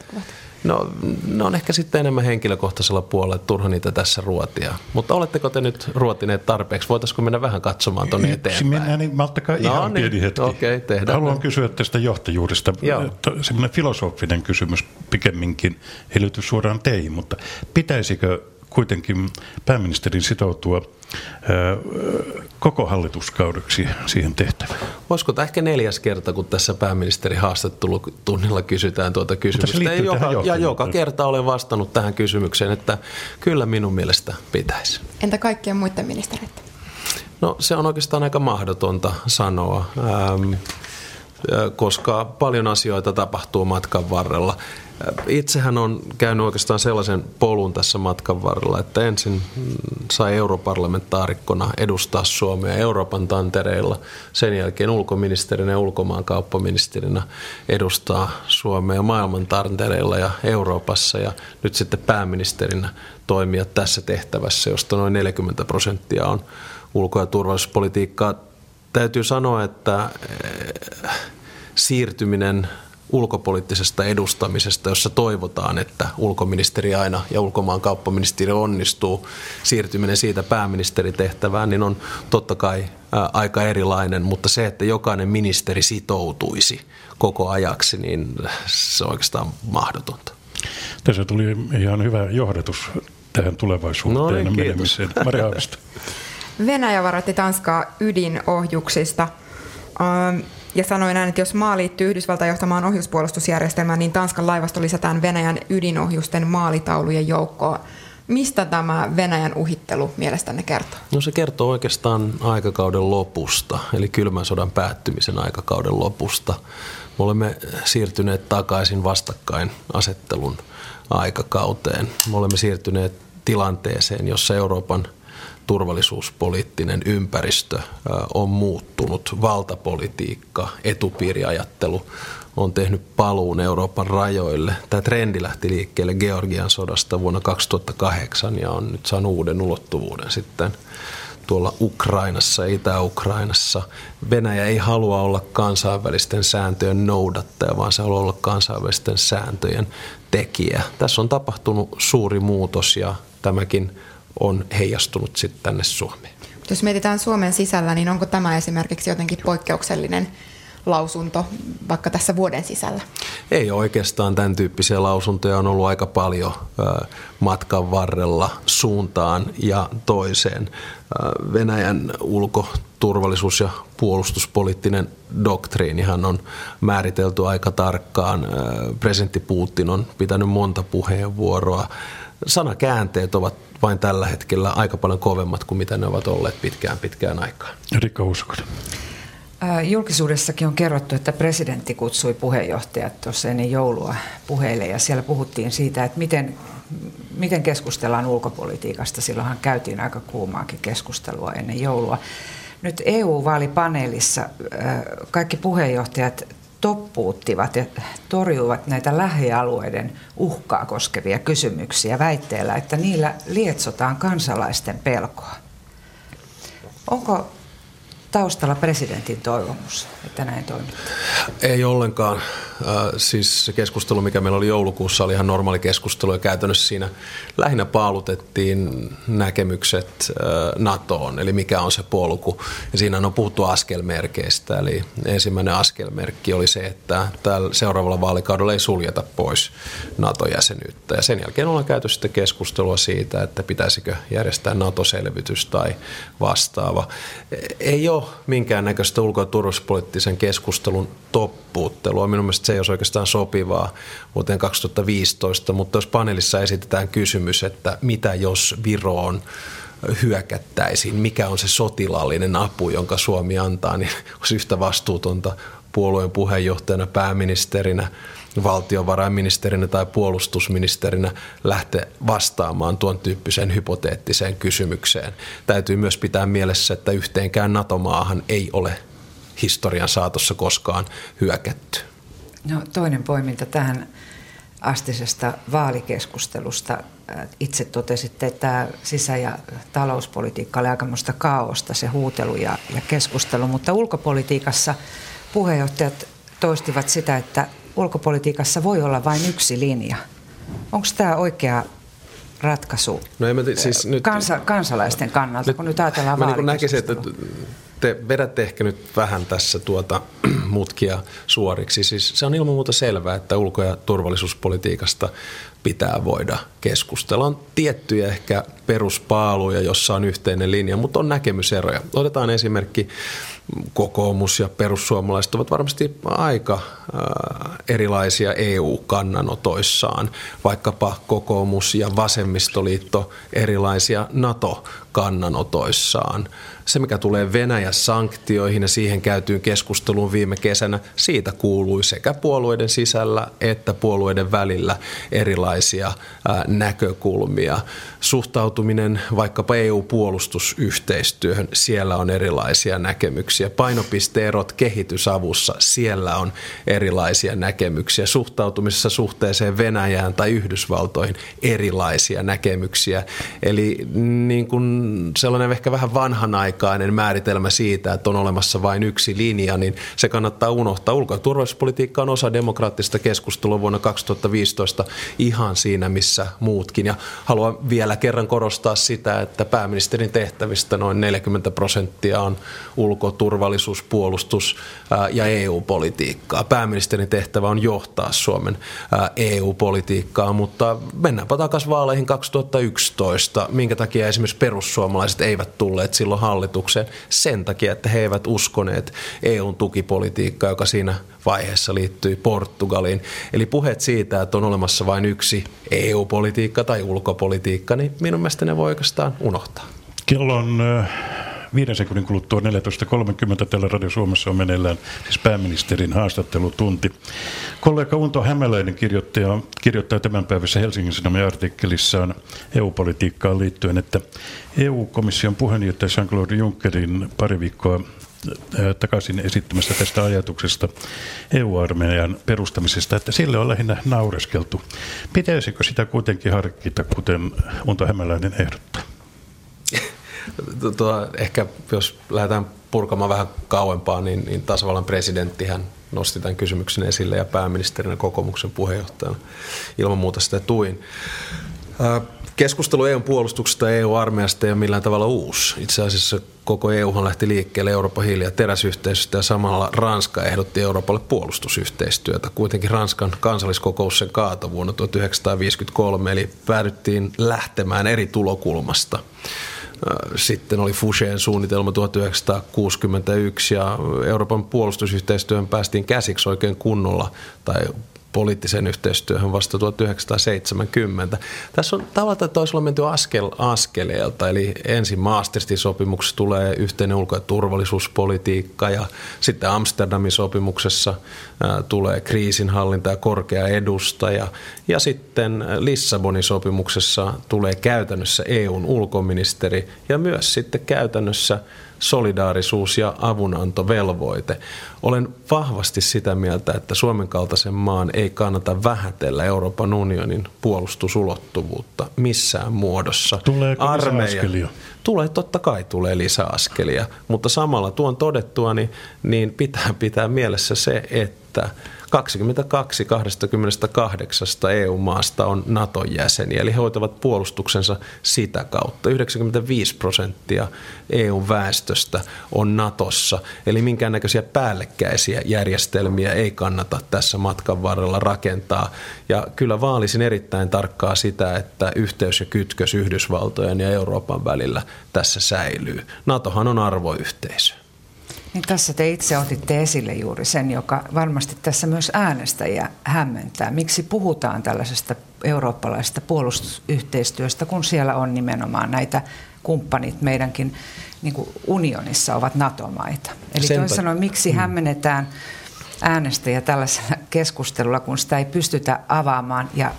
No, ne on ehkä sitten enemmän henkilökohtaisella puolella, että turha niitä tässä ruotia. Mutta oletteko te nyt ruotineet tarpeeksi? Voitaisiko mennä vähän katsomaan tuonne eteenpäin? Mennään, niin malttakaa no, ihan niin. pieni hetki. Okay, tehdään Haluan me. kysyä tästä johtajuudesta. Sellainen filosofinen kysymys pikemminkin helytys suoraan teihin, mutta pitäisikö kuitenkin pääministerin sitoutua koko hallituskaudeksi siihen tehtävään. Olisiko tämä ehkä neljäs kerta, kun tässä pääministerin haastattelutunnilla kysytään tuota kysymystä. Ja joka, ja joka kerta olen vastannut tähän kysymykseen, että kyllä minun mielestä pitäisi. Entä kaikkien muiden ministereiden? No se on oikeastaan aika mahdotonta sanoa. Ähm, koska paljon asioita tapahtuu matkan varrella. Itsehän on käynyt oikeastaan sellaisen polun tässä matkan varrella, että ensin sai europarlamentaarikkona edustaa Suomea Euroopan tantereilla, sen jälkeen ulkoministerinä ja ulkomaankauppaministerinä edustaa Suomea maailman tantereilla ja Euroopassa ja nyt sitten pääministerinä toimia tässä tehtävässä, josta noin 40 prosenttia on ulko- ja turvallisuuspolitiikkaa. Täytyy sanoa, että siirtyminen ulkopoliittisesta edustamisesta, jossa toivotaan, että ulkoministeri aina ja ulkomaan kauppaministeri onnistuu, siirtyminen siitä pääministeritehtävään, niin on totta kai aika erilainen, mutta se, että jokainen ministeri sitoutuisi koko ajaksi, niin se on oikeastaan mahdotonta. Tässä tuli ihan hyvä johdatus tähän tulevaisuuteen no niin, menemiseen. Maria Venäjä varoitti Tanskaa ydinohjuksista ja sanoi näin, että jos maa liittyy Yhdysvaltain johtamaan ohjuspuolustusjärjestelmään, niin Tanskan laivasto lisätään Venäjän ydinohjusten maalitaulujen joukkoon. Mistä tämä Venäjän uhittelu mielestänne kertoo? No se kertoo oikeastaan aikakauden lopusta, eli kylmän sodan päättymisen aikakauden lopusta. Me olemme siirtyneet takaisin vastakkain asettelun aikakauteen. Me olemme siirtyneet tilanteeseen, jossa Euroopan – turvallisuuspoliittinen ympäristö on muuttunut, valtapolitiikka, etupiiriajattelu on tehnyt paluun Euroopan rajoille. Tämä trendi lähti liikkeelle Georgian sodasta vuonna 2008 ja on nyt saanut uuden ulottuvuuden sitten tuolla Ukrainassa, Itä-Ukrainassa. Venäjä ei halua olla kansainvälisten sääntöjen noudattaja, vaan se haluaa olla kansainvälisten sääntöjen tekijä. Tässä on tapahtunut suuri muutos ja tämäkin on heijastunut sitten tänne Suomeen. Jos mietitään Suomen sisällä, niin onko tämä esimerkiksi jotenkin poikkeuksellinen lausunto vaikka tässä vuoden sisällä? Ei oikeastaan tämän tyyppisiä lausuntoja on ollut aika paljon matkan varrella suuntaan ja toiseen. Venäjän ulko, turvallisuus- ja puolustuspoliittinen doktriinihan on määritelty aika tarkkaan. Presidentti Putin on pitänyt monta puheenvuoroa. Sanakäänteet ovat vain tällä hetkellä aika paljon kovemmat kuin mitä ne ovat olleet pitkään pitkään aikaan. Rikka Uskonen. Julkisuudessakin on kerrottu, että presidentti kutsui puheenjohtajat tuossa ennen joulua puheille ja siellä puhuttiin siitä, että miten, miten keskustellaan ulkopolitiikasta. Silloinhan käytiin aika kuumaakin keskustelua ennen joulua. Nyt EU-vaalipaneelissa kaikki puheenjohtajat toppuuttivat ja torjuivat näitä lähialueiden uhkaa koskevia kysymyksiä väitteellä, että niillä lietsotaan kansalaisten pelkoa. Onko taustalla presidentin toivomus, että näin toimitaan? Ei ollenkaan. Äh, siis se keskustelu, mikä meillä oli joulukuussa, oli ihan normaali keskustelu ja käytännössä siinä lähinnä paalutettiin näkemykset äh, NATOon, eli mikä on se polku. Ja siinä on puhuttu askelmerkeistä, eli ensimmäinen askelmerkki oli se, että tällä seuraavalla vaalikaudella ei suljeta pois NATO-jäsenyyttä. Ja sen jälkeen ollaan käyty sitten keskustelua siitä, että pitäisikö järjestää NATO-selvitys tai vastaava. Ei ole minkäännäköistä ulko- ja turvallisuuspoliittisen keskustelun toppuuttelua. Minun mielestä se ei olisi oikeastaan sopivaa vuoteen 2015, mutta jos paneelissa esitetään kysymys, että mitä jos Viroon hyökättäisiin, mikä on se sotilaallinen apu, jonka Suomi antaa, niin olisi yhtä vastuutonta puolueen puheenjohtajana, pääministerinä, valtiovarainministerinä tai puolustusministerinä lähteä vastaamaan tuon tyyppiseen hypoteettiseen kysymykseen. Täytyy myös pitää mielessä, että yhteenkään NATO-maahan ei ole historian saatossa koskaan hyökätty. No, toinen poiminta tähän. astisesta vaalikeskustelusta. Itse totesitte, että tämä sisä- ja talouspolitiikka oli aikamoista kaaosta, se huutelu ja, ja keskustelu, mutta ulkopolitiikassa puheenjohtajat toistivat sitä, että ulkopolitiikassa voi olla vain yksi linja. Onko tämä oikea ratkaisu no en mä t- siis nyt, kansa, kansalaisten kannalta, nyt, kun nyt ajatellaan Mä niin näkisin, että te vedätte ehkä nyt vähän tässä tuota mutkia suoriksi. Siis se on ilman muuta selvää, että ulko- ja turvallisuuspolitiikasta pitää voida keskustella. On tiettyjä ehkä peruspaaluja, jossa on yhteinen linja, mutta on näkemyseroja. Otetaan esimerkki kokoomus ja perussuomalaiset ovat varmasti aika äh, erilaisia EU-kannanotoissaan, vaikkapa kokoomus ja vasemmistoliitto erilaisia NATO-kannanotoissaan. Se, mikä tulee Venäjän sanktioihin ja siihen käytyyn keskusteluun viime kesänä, siitä kuului sekä puolueiden sisällä että puolueiden välillä erilaisia äh, näkökulmia. Suhtautuminen vaikkapa EU-puolustusyhteistyöhön, siellä on erilaisia näkemyksiä. Painopisteerot kehitysavussa, siellä on erilaisia näkemyksiä. Suhtautumisessa suhteeseen Venäjään tai Yhdysvaltoihin erilaisia näkemyksiä. Eli niin kuin sellainen ehkä vähän vanhanaikainen määritelmä siitä, että on olemassa vain yksi linja, niin se kannattaa unohtaa. Ulko- ja turvallisuuspolitiikka on osa demokraattista keskustelua vuonna 2015 ihan siinä, missä muutkin. Ja haluan vielä kerran korostaa sitä, että pääministerin tehtävistä noin 40 prosenttia on ulko-, turvallisuus, puolustus ja EU-politiikkaa. Pääministerin tehtävä on johtaa Suomen EU-politiikkaa, mutta mennäänpä takaisin vaaleihin 2011. Minkä takia esimerkiksi perussuomalaiset eivät tulleet silloin hallitukseen? Sen takia, että he eivät uskoneet EUn tukipolitiikkaa, joka siinä vaiheessa liittyi Portugaliin. Eli puheet siitä, että on olemassa vain yksi EU-politiikka tai ulkopolitiikka, niin minun mielestä ne voi oikeastaan unohtaa. Kello on viiden sekunnin kuluttua 14.30 täällä Radio Suomessa on meneillään siis pääministerin haastattelutunti. Kollega Unto Hämäläinen kirjoittaa, kirjoittaa tämän päivässä Helsingin Sanomien artikkelissaan EU-politiikkaan liittyen, että EU-komission puheenjohtaja Jean-Claude Junckerin pari viikkoa takaisin esittämästä tästä ajatuksesta EU-armeijan perustamisesta, että sille on lähinnä naureskeltu. Pitäisikö sitä kuitenkin harkita, kuten Unto Hämäläinen ehdottaa? Tuo, ehkä jos lähdetään purkamaan vähän kauempaa, niin, niin tasavallan presidenttihän nosti tämän kysymyksen esille ja pääministerinä kokoomuksen puheenjohtajana ilman muuta sitä tuin. Keskustelu EUn puolustuksesta ja EU-armeijasta ei ole millään tavalla uusi. Itse asiassa koko EUhan lähti liikkeelle Euroopan hiili- ja teräsyhteistyöstä ja samalla Ranska ehdotti Euroopalle puolustusyhteistyötä. Kuitenkin Ranskan kansalliskokous sen kaato vuonna 1953, eli päädyttiin lähtemään eri tulokulmasta – sitten oli Foucheen suunnitelma 1961 ja Euroopan puolustusyhteistyöhön päästiin käsiksi oikein kunnolla tai poliittiseen yhteistyöhön vasta 1970. Tässä on tavallaan olisi menty askel askeleelta, eli ensin Maastrichtin sopimuksessa tulee yhteinen ulko- ja turvallisuuspolitiikka ja sitten Amsterdamin sopimuksessa tulee kriisinhallinta ja korkea edustaja ja sitten Lissabonin sopimuksessa tulee käytännössä EUn ulkoministeri ja myös sitten käytännössä solidaarisuus- ja avunantovelvoite. Olen vahvasti sitä mieltä, että Suomen kaltaisen maan ei kannata vähätellä Euroopan unionin puolustusulottuvuutta missään muodossa. Tuleeko Armeija. Tulee, totta kai tulee lisäaskelia, mutta samalla tuon todettua, niin, niin pitää pitää mielessä se, että 22 28 EU-maasta on Naton jäseniä, eli he hoitavat puolustuksensa sitä kautta. 95 prosenttia EU-väestöstä on Natossa, eli minkäännäköisiä päällekkäisiä järjestelmiä ei kannata tässä matkan varrella rakentaa. Ja kyllä vaalisin erittäin tarkkaa sitä, että yhteys ja kytkös Yhdysvaltojen ja Euroopan välillä tässä säilyy. NATOhan on arvoyhteisö. Niin tässä te itse otitte esille juuri sen, joka varmasti tässä myös äänestäjiä hämmentää. Miksi puhutaan tällaisesta eurooppalaisesta puolustusyhteistyöstä, kun siellä on nimenomaan näitä kumppanit meidänkin niin unionissa ovat NATO-maita. Eli toisin sanoen, miksi mm. hämmennetään äänestäjiä tällaisella keskustelulla, kun sitä ei pystytä avaamaan ja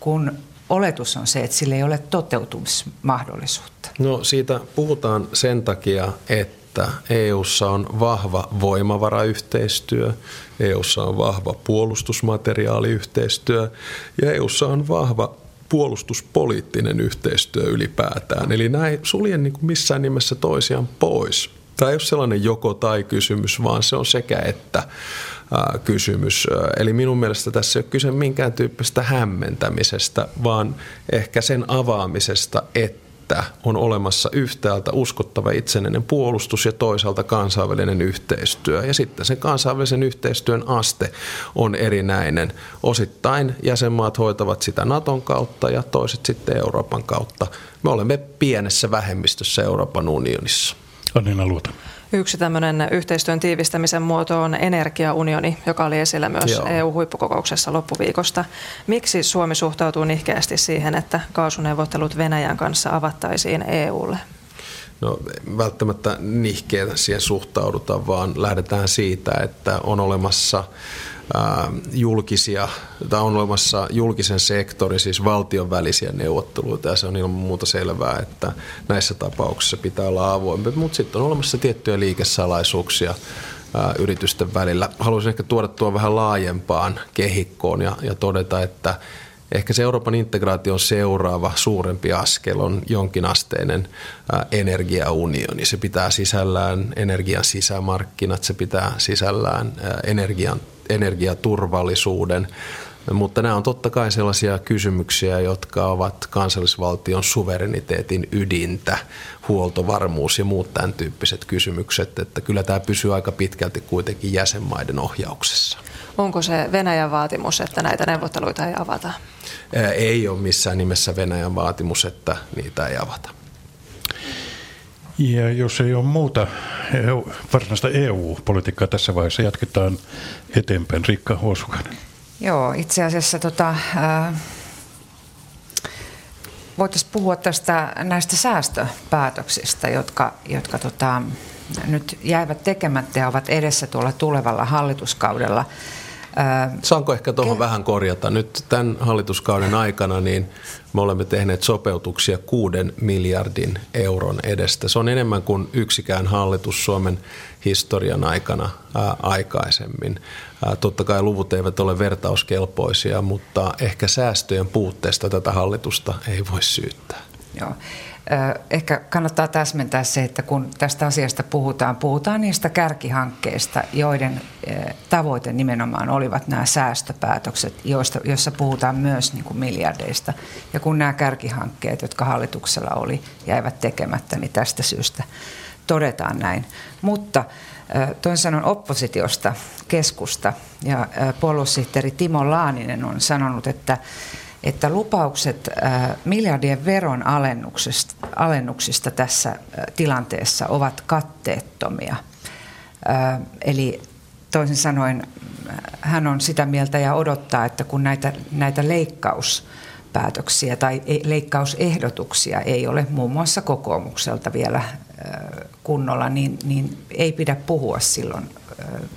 kun oletus on se, että sillä ei ole toteutumismahdollisuutta? No siitä puhutaan sen takia, että että EU:ssa on vahva voimavarayhteistyö, EU:ssa on vahva puolustusmateriaaliyhteistyö ja EU:ssa on vahva puolustuspoliittinen yhteistyö ylipäätään. Eli näin ei sulje niin kuin missään nimessä toisiaan pois. Tämä ei ole sellainen joko tai kysymys, vaan se on sekä että kysymys. Eli minun mielestä tässä ei ole kyse minkään tyyppisestä hämmentämisestä, vaan ehkä sen avaamisesta, että että on olemassa yhtäältä uskottava itsenäinen puolustus ja toisaalta kansainvälinen yhteistyö. Ja sitten sen kansainvälisen yhteistyön aste on erinäinen. Osittain jäsenmaat hoitavat sitä Naton kautta ja toiset sitten Euroopan kautta. Me olemme pienessä vähemmistössä Euroopan unionissa. Annina Luota. Yksi tämmöinen yhteistyön tiivistämisen muoto on energiaunioni, joka oli esillä myös Joo. EU-huippukokouksessa loppuviikosta. Miksi Suomi suhtautuu nihkeästi siihen, että kaasuneuvottelut Venäjän kanssa avattaisiin EUlle? No välttämättä nihkeä siihen suhtauduta, vaan lähdetään siitä, että on olemassa julkisia, tai on olemassa julkisen sektorin, siis valtion välisiä neuvotteluita, ja se on ilman muuta selvää, että näissä tapauksissa pitää olla avoimempi, mutta sitten on olemassa tiettyjä liikesalaisuuksia yritysten välillä. Haluaisin ehkä tuoda tuon vähän laajempaan kehikkoon ja, ja todeta, että Ehkä se Euroopan integraation seuraava suurempi askel on jonkinasteinen energiaunioni. Se pitää sisällään energian sisämarkkinat, se pitää sisällään energian, energiaturvallisuuden, mutta nämä on totta kai sellaisia kysymyksiä, jotka ovat kansallisvaltion suvereniteetin ydintä, huoltovarmuus ja muut tämän tyyppiset kysymykset, että kyllä tämä pysyy aika pitkälti kuitenkin jäsenmaiden ohjauksessa. Onko se Venäjän vaatimus, että näitä neuvotteluita ei avata? Ei ole missään nimessä Venäjän vaatimus, että niitä ei avata. Ja jos ei ole muuta EU, varsinaista EU-politiikkaa tässä vaiheessa, jatketaan eteenpäin. Riikka Huosukainen. Joo, itse asiassa tota, äh, voitaisiin puhua tästä näistä säästöpäätöksistä, jotka, jotka tota, nyt jäivät tekemättä ja ovat edessä tuolla tulevalla hallituskaudella. Saanko ehkä tuohon vähän korjata? Nyt tämän hallituskauden aikana niin me olemme tehneet sopeutuksia kuuden miljardin euron edestä. Se on enemmän kuin yksikään hallitus Suomen historian aikana ää, aikaisemmin. Ää, totta kai luvut eivät ole vertauskelpoisia, mutta ehkä säästöjen puutteesta tätä hallitusta ei voi syyttää. Joo. Ehkä kannattaa täsmentää se, että kun tästä asiasta puhutaan, puhutaan niistä kärkihankkeista, joiden tavoite nimenomaan olivat nämä säästöpäätökset, joista, joissa puhutaan myös niin kuin miljardeista. Ja kun nämä kärkihankkeet, jotka hallituksella oli, jäivät tekemättä, niin tästä syystä todetaan näin. Mutta toin sanon oppositiosta keskusta ja puoluesihteeri Timo Laaninen on sanonut, että että lupaukset miljardien veron alennuksista, alennuksista tässä tilanteessa ovat katteettomia. Eli toisin sanoen hän on sitä mieltä ja odottaa, että kun näitä, näitä leikkauspäätöksiä tai e, leikkausehdotuksia ei ole muun muassa kokoomukselta vielä kunnolla, niin, niin ei pidä puhua silloin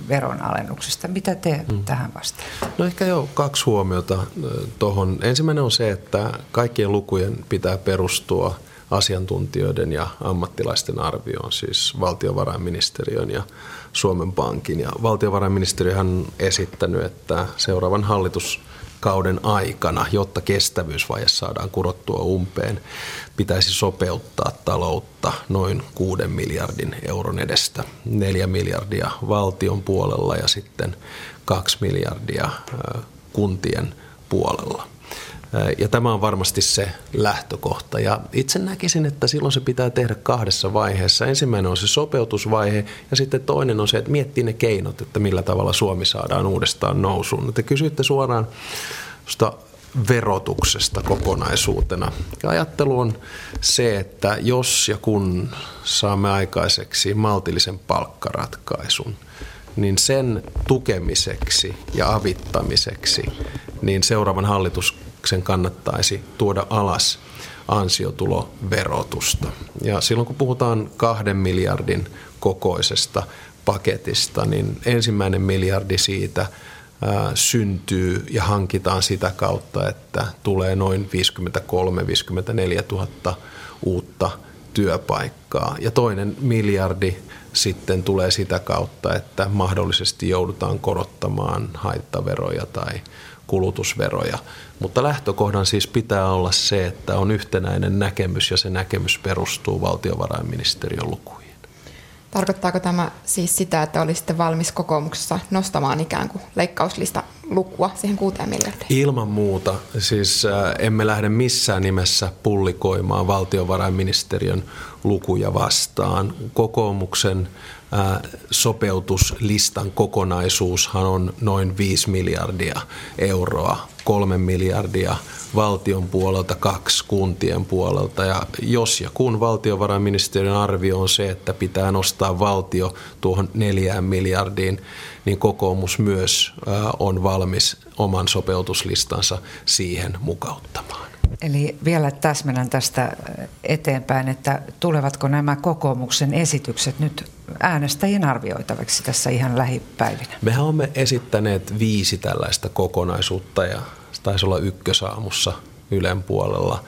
veronalennuksista. Mitä te mm. tähän vastaatte? No ehkä jo kaksi huomiota tuohon. Ensimmäinen on se, että kaikkien lukujen pitää perustua asiantuntijoiden ja ammattilaisten arvioon, siis valtiovarainministeriön ja Suomen Pankin. Ja valtiovarainministeriö on esittänyt, että seuraavan hallitus kauden aikana, jotta kestävyysvaje saadaan kurottua umpeen, pitäisi sopeuttaa taloutta noin 6 miljardin euron edestä. 4 miljardia valtion puolella ja sitten 2 miljardia kuntien puolella. Ja tämä on varmasti se lähtökohta. Ja itse näkisin, että silloin se pitää tehdä kahdessa vaiheessa. Ensimmäinen on se sopeutusvaihe ja sitten toinen on se, että miettii ne keinot, että millä tavalla Suomi saadaan uudestaan nousuun. Te kysyitte suoraan verotuksesta kokonaisuutena. Ja ajattelu on se, että jos ja kun saamme aikaiseksi maltillisen palkkaratkaisun, niin sen tukemiseksi ja avittamiseksi niin seuraavan hallituksen kannattaisi tuoda alas ansiotuloverotusta. Ja silloin kun puhutaan kahden miljardin kokoisesta paketista, niin ensimmäinen miljardi siitä – syntyy ja hankitaan sitä kautta, että tulee noin 53-54 000 uutta työpaikkaa. Ja toinen miljardi sitten tulee sitä kautta, että mahdollisesti joudutaan korottamaan haittaveroja tai kulutusveroja. Mutta lähtökohdan siis pitää olla se, että on yhtenäinen näkemys ja se näkemys perustuu valtiovarainministeriön lukuihin. Tarkoittaako tämä siis sitä, että olisitte valmis kokoomuksessa nostamaan ikään kuin leikkauslista lukua siihen kuuteen miljardiin? Ilman muuta. Siis äh, emme lähde missään nimessä pullikoimaan valtiovarainministeriön lukuja vastaan. Kokoomuksen äh, sopeutuslistan kokonaisuushan on noin 5 miljardia euroa, kolme miljardia valtion puolelta, kaksi kuntien puolelta. Ja jos ja kun valtiovarainministeriön arvio on se, että pitää nostaa valtio tuohon neljään miljardiin, niin kokoomus myös on valmis oman sopeutuslistansa siihen mukauttamaan. Eli vielä täsmennän tästä eteenpäin, että tulevatko nämä kokoomuksen esitykset nyt äänestäjien arvioitavaksi tässä ihan lähipäivinä? Mehän olemme esittäneet viisi tällaista kokonaisuutta ja taisi olla ykkösaamussa Ylen puolella,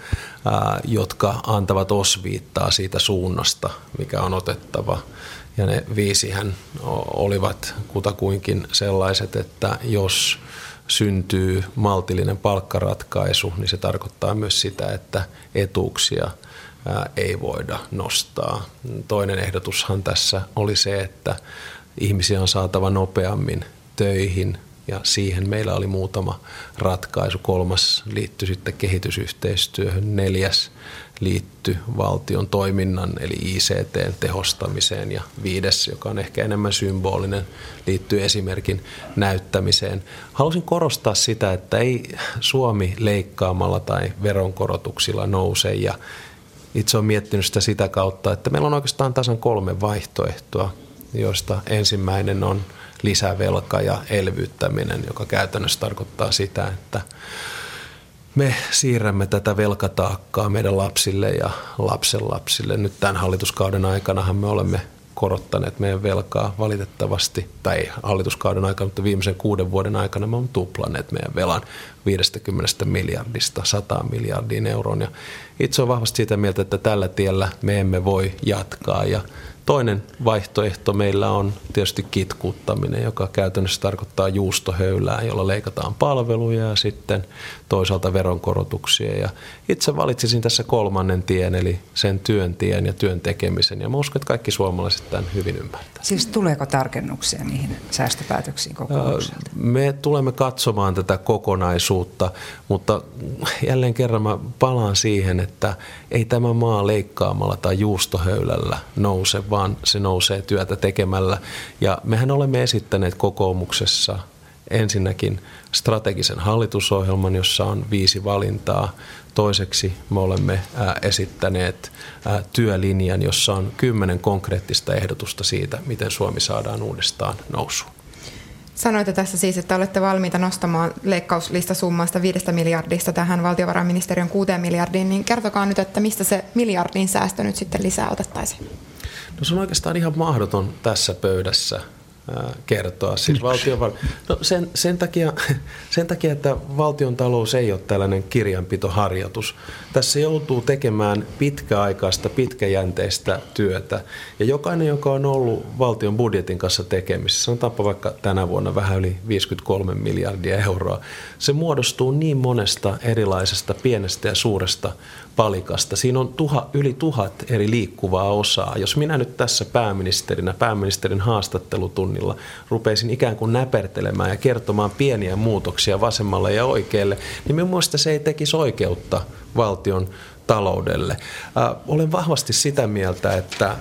jotka antavat osviittaa siitä suunnasta, mikä on otettava. Ja ne viisihän olivat kutakuinkin sellaiset, että jos syntyy maltillinen palkkaratkaisu, niin se tarkoittaa myös sitä, että etuuksia ei voida nostaa. Toinen ehdotushan tässä oli se, että ihmisiä on saatava nopeammin töihin ja siihen meillä oli muutama ratkaisu. Kolmas liittyi sitten kehitysyhteistyöhön, neljäs liittyi valtion toiminnan eli ICT tehostamiseen ja viides, joka on ehkä enemmän symbolinen, liittyy esimerkin näyttämiseen. Halusin korostaa sitä, että ei Suomi leikkaamalla tai veronkorotuksilla nouse ja itse olen miettinyt sitä sitä kautta, että meillä on oikeastaan tasan kolme vaihtoehtoa, joista ensimmäinen on – lisävelka ja elvyttäminen, joka käytännössä tarkoittaa sitä, että me siirrämme tätä velkataakkaa meidän lapsille ja lapsenlapsille. Nyt tämän hallituskauden aikanahan me olemme korottaneet meidän velkaa valitettavasti, tai hallituskauden aikana, mutta viimeisen kuuden vuoden aikana me olemme tuplanneet meidän velan 50 miljardista 100 miljardiin euroon. Ja itse olen vahvasti sitä mieltä, että tällä tiellä me emme voi jatkaa. Ja Toinen vaihtoehto meillä on tietysti kitkuttaminen, joka käytännössä tarkoittaa juustohöylää, jolla leikataan palveluja ja sitten toisaalta veronkorotuksia. Ja itse valitsisin tässä kolmannen tien, eli sen työn tien ja työn tekemisen. Ja mä uskon, että kaikki suomalaiset tämän hyvin ymmärtävät. Siis tuleeko tarkennuksia niihin säästöpäätöksiin kokonaisuudelta? Me tulemme katsomaan tätä kokonaisuutta, mutta jälleen kerran mä palaan siihen, että ei tämä maa leikkaamalla tai juustohöylällä nouse, vaan se nousee työtä tekemällä. Ja mehän olemme esittäneet kokoomuksessa ensinnäkin strategisen hallitusohjelman, jossa on viisi valintaa. Toiseksi me olemme esittäneet työlinjan, jossa on kymmenen konkreettista ehdotusta siitä, miten Suomi saadaan uudestaan nousuun. Sanoitte tässä siis, että olette valmiita nostamaan leikkauslistasummaista 5 miljardista tähän valtiovarainministeriön 6 miljardiin, niin kertokaa nyt, että mistä se miljardin säästö nyt sitten lisää otettaisiin? No se on oikeastaan ihan mahdoton tässä pöydässä kertoa. Siis valtion, no sen, sen, takia, sen takia, että valtion talous ei ole tällainen kirjanpitoharjoitus. Tässä joutuu tekemään pitkäaikaista, pitkäjänteistä työtä. Ja jokainen, joka on ollut valtion budjetin kanssa tekemisissä, sanotaanpa vaikka tänä vuonna vähän yli 53 miljardia euroa, se muodostuu niin monesta erilaisesta pienestä ja suuresta palikasta. Siinä on tuha, yli tuhat eri liikkuvaa osaa. Jos minä nyt tässä pääministerinä, pääministerin haastattelutunnilla rupeisin ikään kuin näpertelemään ja kertomaan pieniä muutoksia vasemmalle ja oikealle, niin minun mielestä se ei tekisi oikeutta valtion taloudelle. Äh, olen vahvasti sitä mieltä, että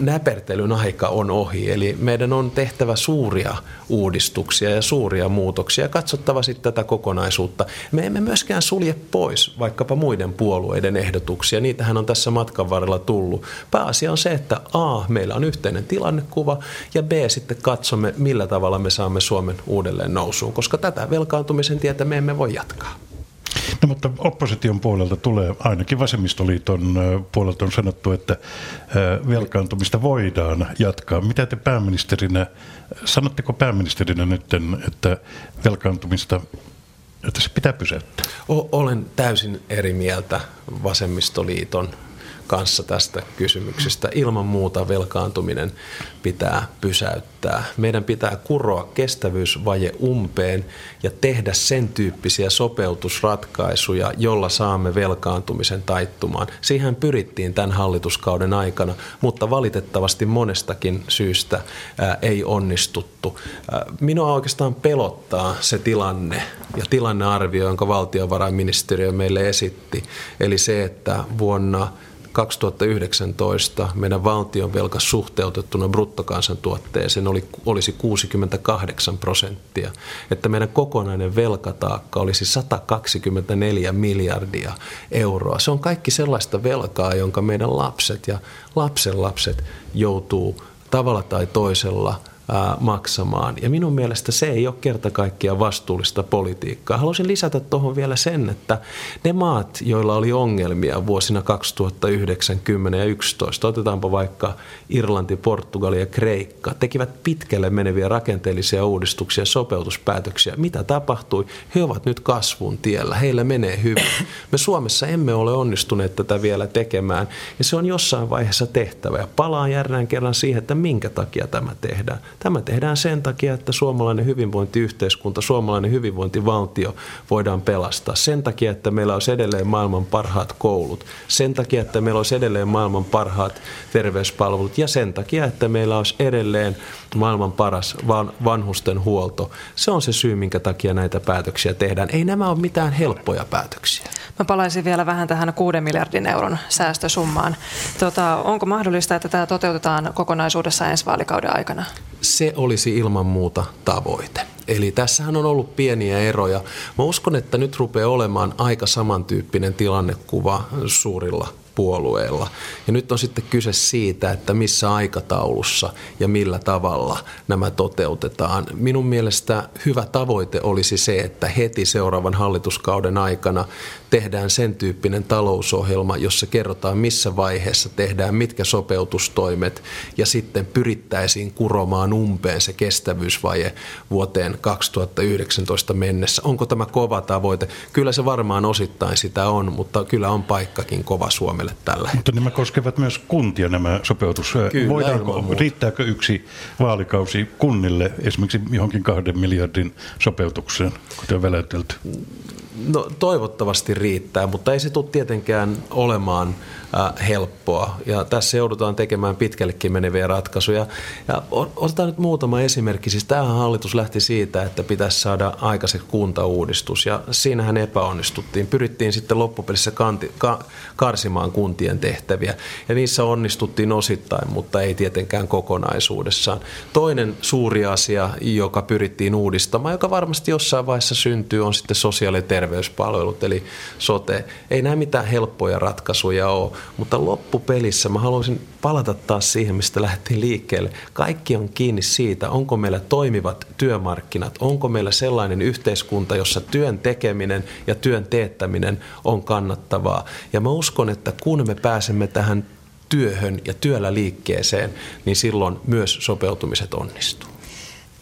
näpertelyn aika on ohi. Eli meidän on tehtävä suuria uudistuksia ja suuria muutoksia katsottava sitten tätä kokonaisuutta. Me emme myöskään sulje pois vaikkapa muiden puolueiden ehdotuksia. Niitähän on tässä matkan varrella tullut. Pääasia on se, että A, meillä on yhteinen tilannekuva ja B, sitten katsomme, millä tavalla me saamme Suomen uudelleen nousuun, koska tätä velkaantumisen tietä me emme voi jatkaa. No mutta opposition puolelta tulee, ainakin vasemmistoliiton puolelta on sanottu, että velkaantumista voidaan jatkaa. Mitä te pääministerinä, sanotteko pääministerinä nyt, että velkaantumista että se pitää pysäyttää? Olen täysin eri mieltä vasemmistoliiton kanssa tästä kysymyksestä. Ilman muuta velkaantuminen pitää pysäyttää. Meidän pitää kuroa kestävyysvaje umpeen ja tehdä sen tyyppisiä sopeutusratkaisuja, jolla saamme velkaantumisen taittumaan. Siihen pyrittiin tämän hallituskauden aikana, mutta valitettavasti monestakin syystä ää, ei onnistuttu. Ää, minua oikeastaan pelottaa se tilanne ja tilannearvio, jonka valtiovarainministeriö meille esitti. Eli se, että vuonna 2019 meidän valtionvelka suhteutettuna bruttokansantuotteeseen oli, olisi 68 prosenttia. Että meidän kokonainen velkataakka olisi 124 miljardia euroa. Se on kaikki sellaista velkaa, jonka meidän lapset ja lapsenlapset joutuu tavalla tai toisella – maksamaan. Ja minun mielestä se ei ole kerta kaikkiaan vastuullista politiikkaa. Haluaisin lisätä tuohon vielä sen, että ne maat, joilla oli ongelmia vuosina 2009, 10 ja 11, otetaanpa vaikka Irlanti, Portugali ja Kreikka, tekivät pitkälle meneviä rakenteellisia uudistuksia ja sopeutuspäätöksiä. Mitä tapahtui? He ovat nyt kasvun tiellä. Heillä menee hyvin. Me Suomessa emme ole onnistuneet tätä vielä tekemään ja se on jossain vaiheessa tehtävä. Ja palaan järjään kerran siihen, että minkä takia tämä tehdään Tämä tehdään sen takia, että suomalainen hyvinvointiyhteiskunta, suomalainen hyvinvointivaltio voidaan pelastaa. Sen takia, että meillä olisi edelleen maailman parhaat koulut. Sen takia, että meillä olisi edelleen maailman parhaat terveyspalvelut. Ja sen takia, että meillä olisi edelleen maailman paras van, vanhusten huolto. Se on se syy, minkä takia näitä päätöksiä tehdään. Ei nämä ole mitään helppoja päätöksiä. Mä palaisin vielä vähän tähän 6 miljardin euron säästösummaan. Tota, onko mahdollista, että tämä toteutetaan kokonaisuudessaan ensi vaalikauden aikana? Se olisi ilman muuta tavoite. Eli tässähän on ollut pieniä eroja. Mä uskon, että nyt rupeaa olemaan aika samantyyppinen tilannekuva suurilla puolueilla. Ja nyt on sitten kyse siitä, että missä aikataulussa ja millä tavalla nämä toteutetaan. Minun mielestä hyvä tavoite olisi se, että heti seuraavan hallituskauden aikana tehdään sen tyyppinen talousohjelma, jossa kerrotaan missä vaiheessa tehdään mitkä sopeutustoimet ja sitten pyrittäisiin kuromaan umpeen se kestävyysvaje vuoteen 2019 mennessä. Onko tämä kova tavoite? Kyllä se varmaan osittain sitä on, mutta kyllä on paikkakin kova Suomelle tällä. Mutta nämä koskevat myös kuntia nämä sopeutus. Kyllä, Voidaanko, riittääkö yksi vaalikausi kunnille esimerkiksi johonkin kahden miljardin sopeutukseen, kuten väläytelty? No toivottavasti riittää, mutta ei se tule tietenkään olemaan helppoa. Ja tässä joudutaan tekemään pitkällekin meneviä ratkaisuja. Ja otetaan nyt muutama esimerkki. Siis tämähän hallitus lähti siitä, että pitäisi saada aikaiseksi kuntauudistus. Ja siinähän epäonnistuttiin. Pyrittiin sitten loppupelissä kanti, ka, karsimaan kuntien tehtäviä. Ja niissä onnistuttiin osittain, mutta ei tietenkään kokonaisuudessaan. Toinen suuri asia, joka pyrittiin uudistamaan, joka varmasti jossain vaiheessa syntyy, on sitten sosiaali- ja terveyspalvelut, eli sote. Ei nämä mitään helppoja ratkaisuja ole, mutta loppupelissä mä haluaisin palata taas siihen, mistä lähdettiin liikkeelle. Kaikki on kiinni siitä, onko meillä toimivat työmarkkinat, onko meillä sellainen yhteiskunta, jossa työn tekeminen ja työn teettäminen on kannattavaa. Ja mä uskon, että kun me pääsemme tähän työhön ja työllä liikkeeseen, niin silloin myös sopeutumiset onnistuu.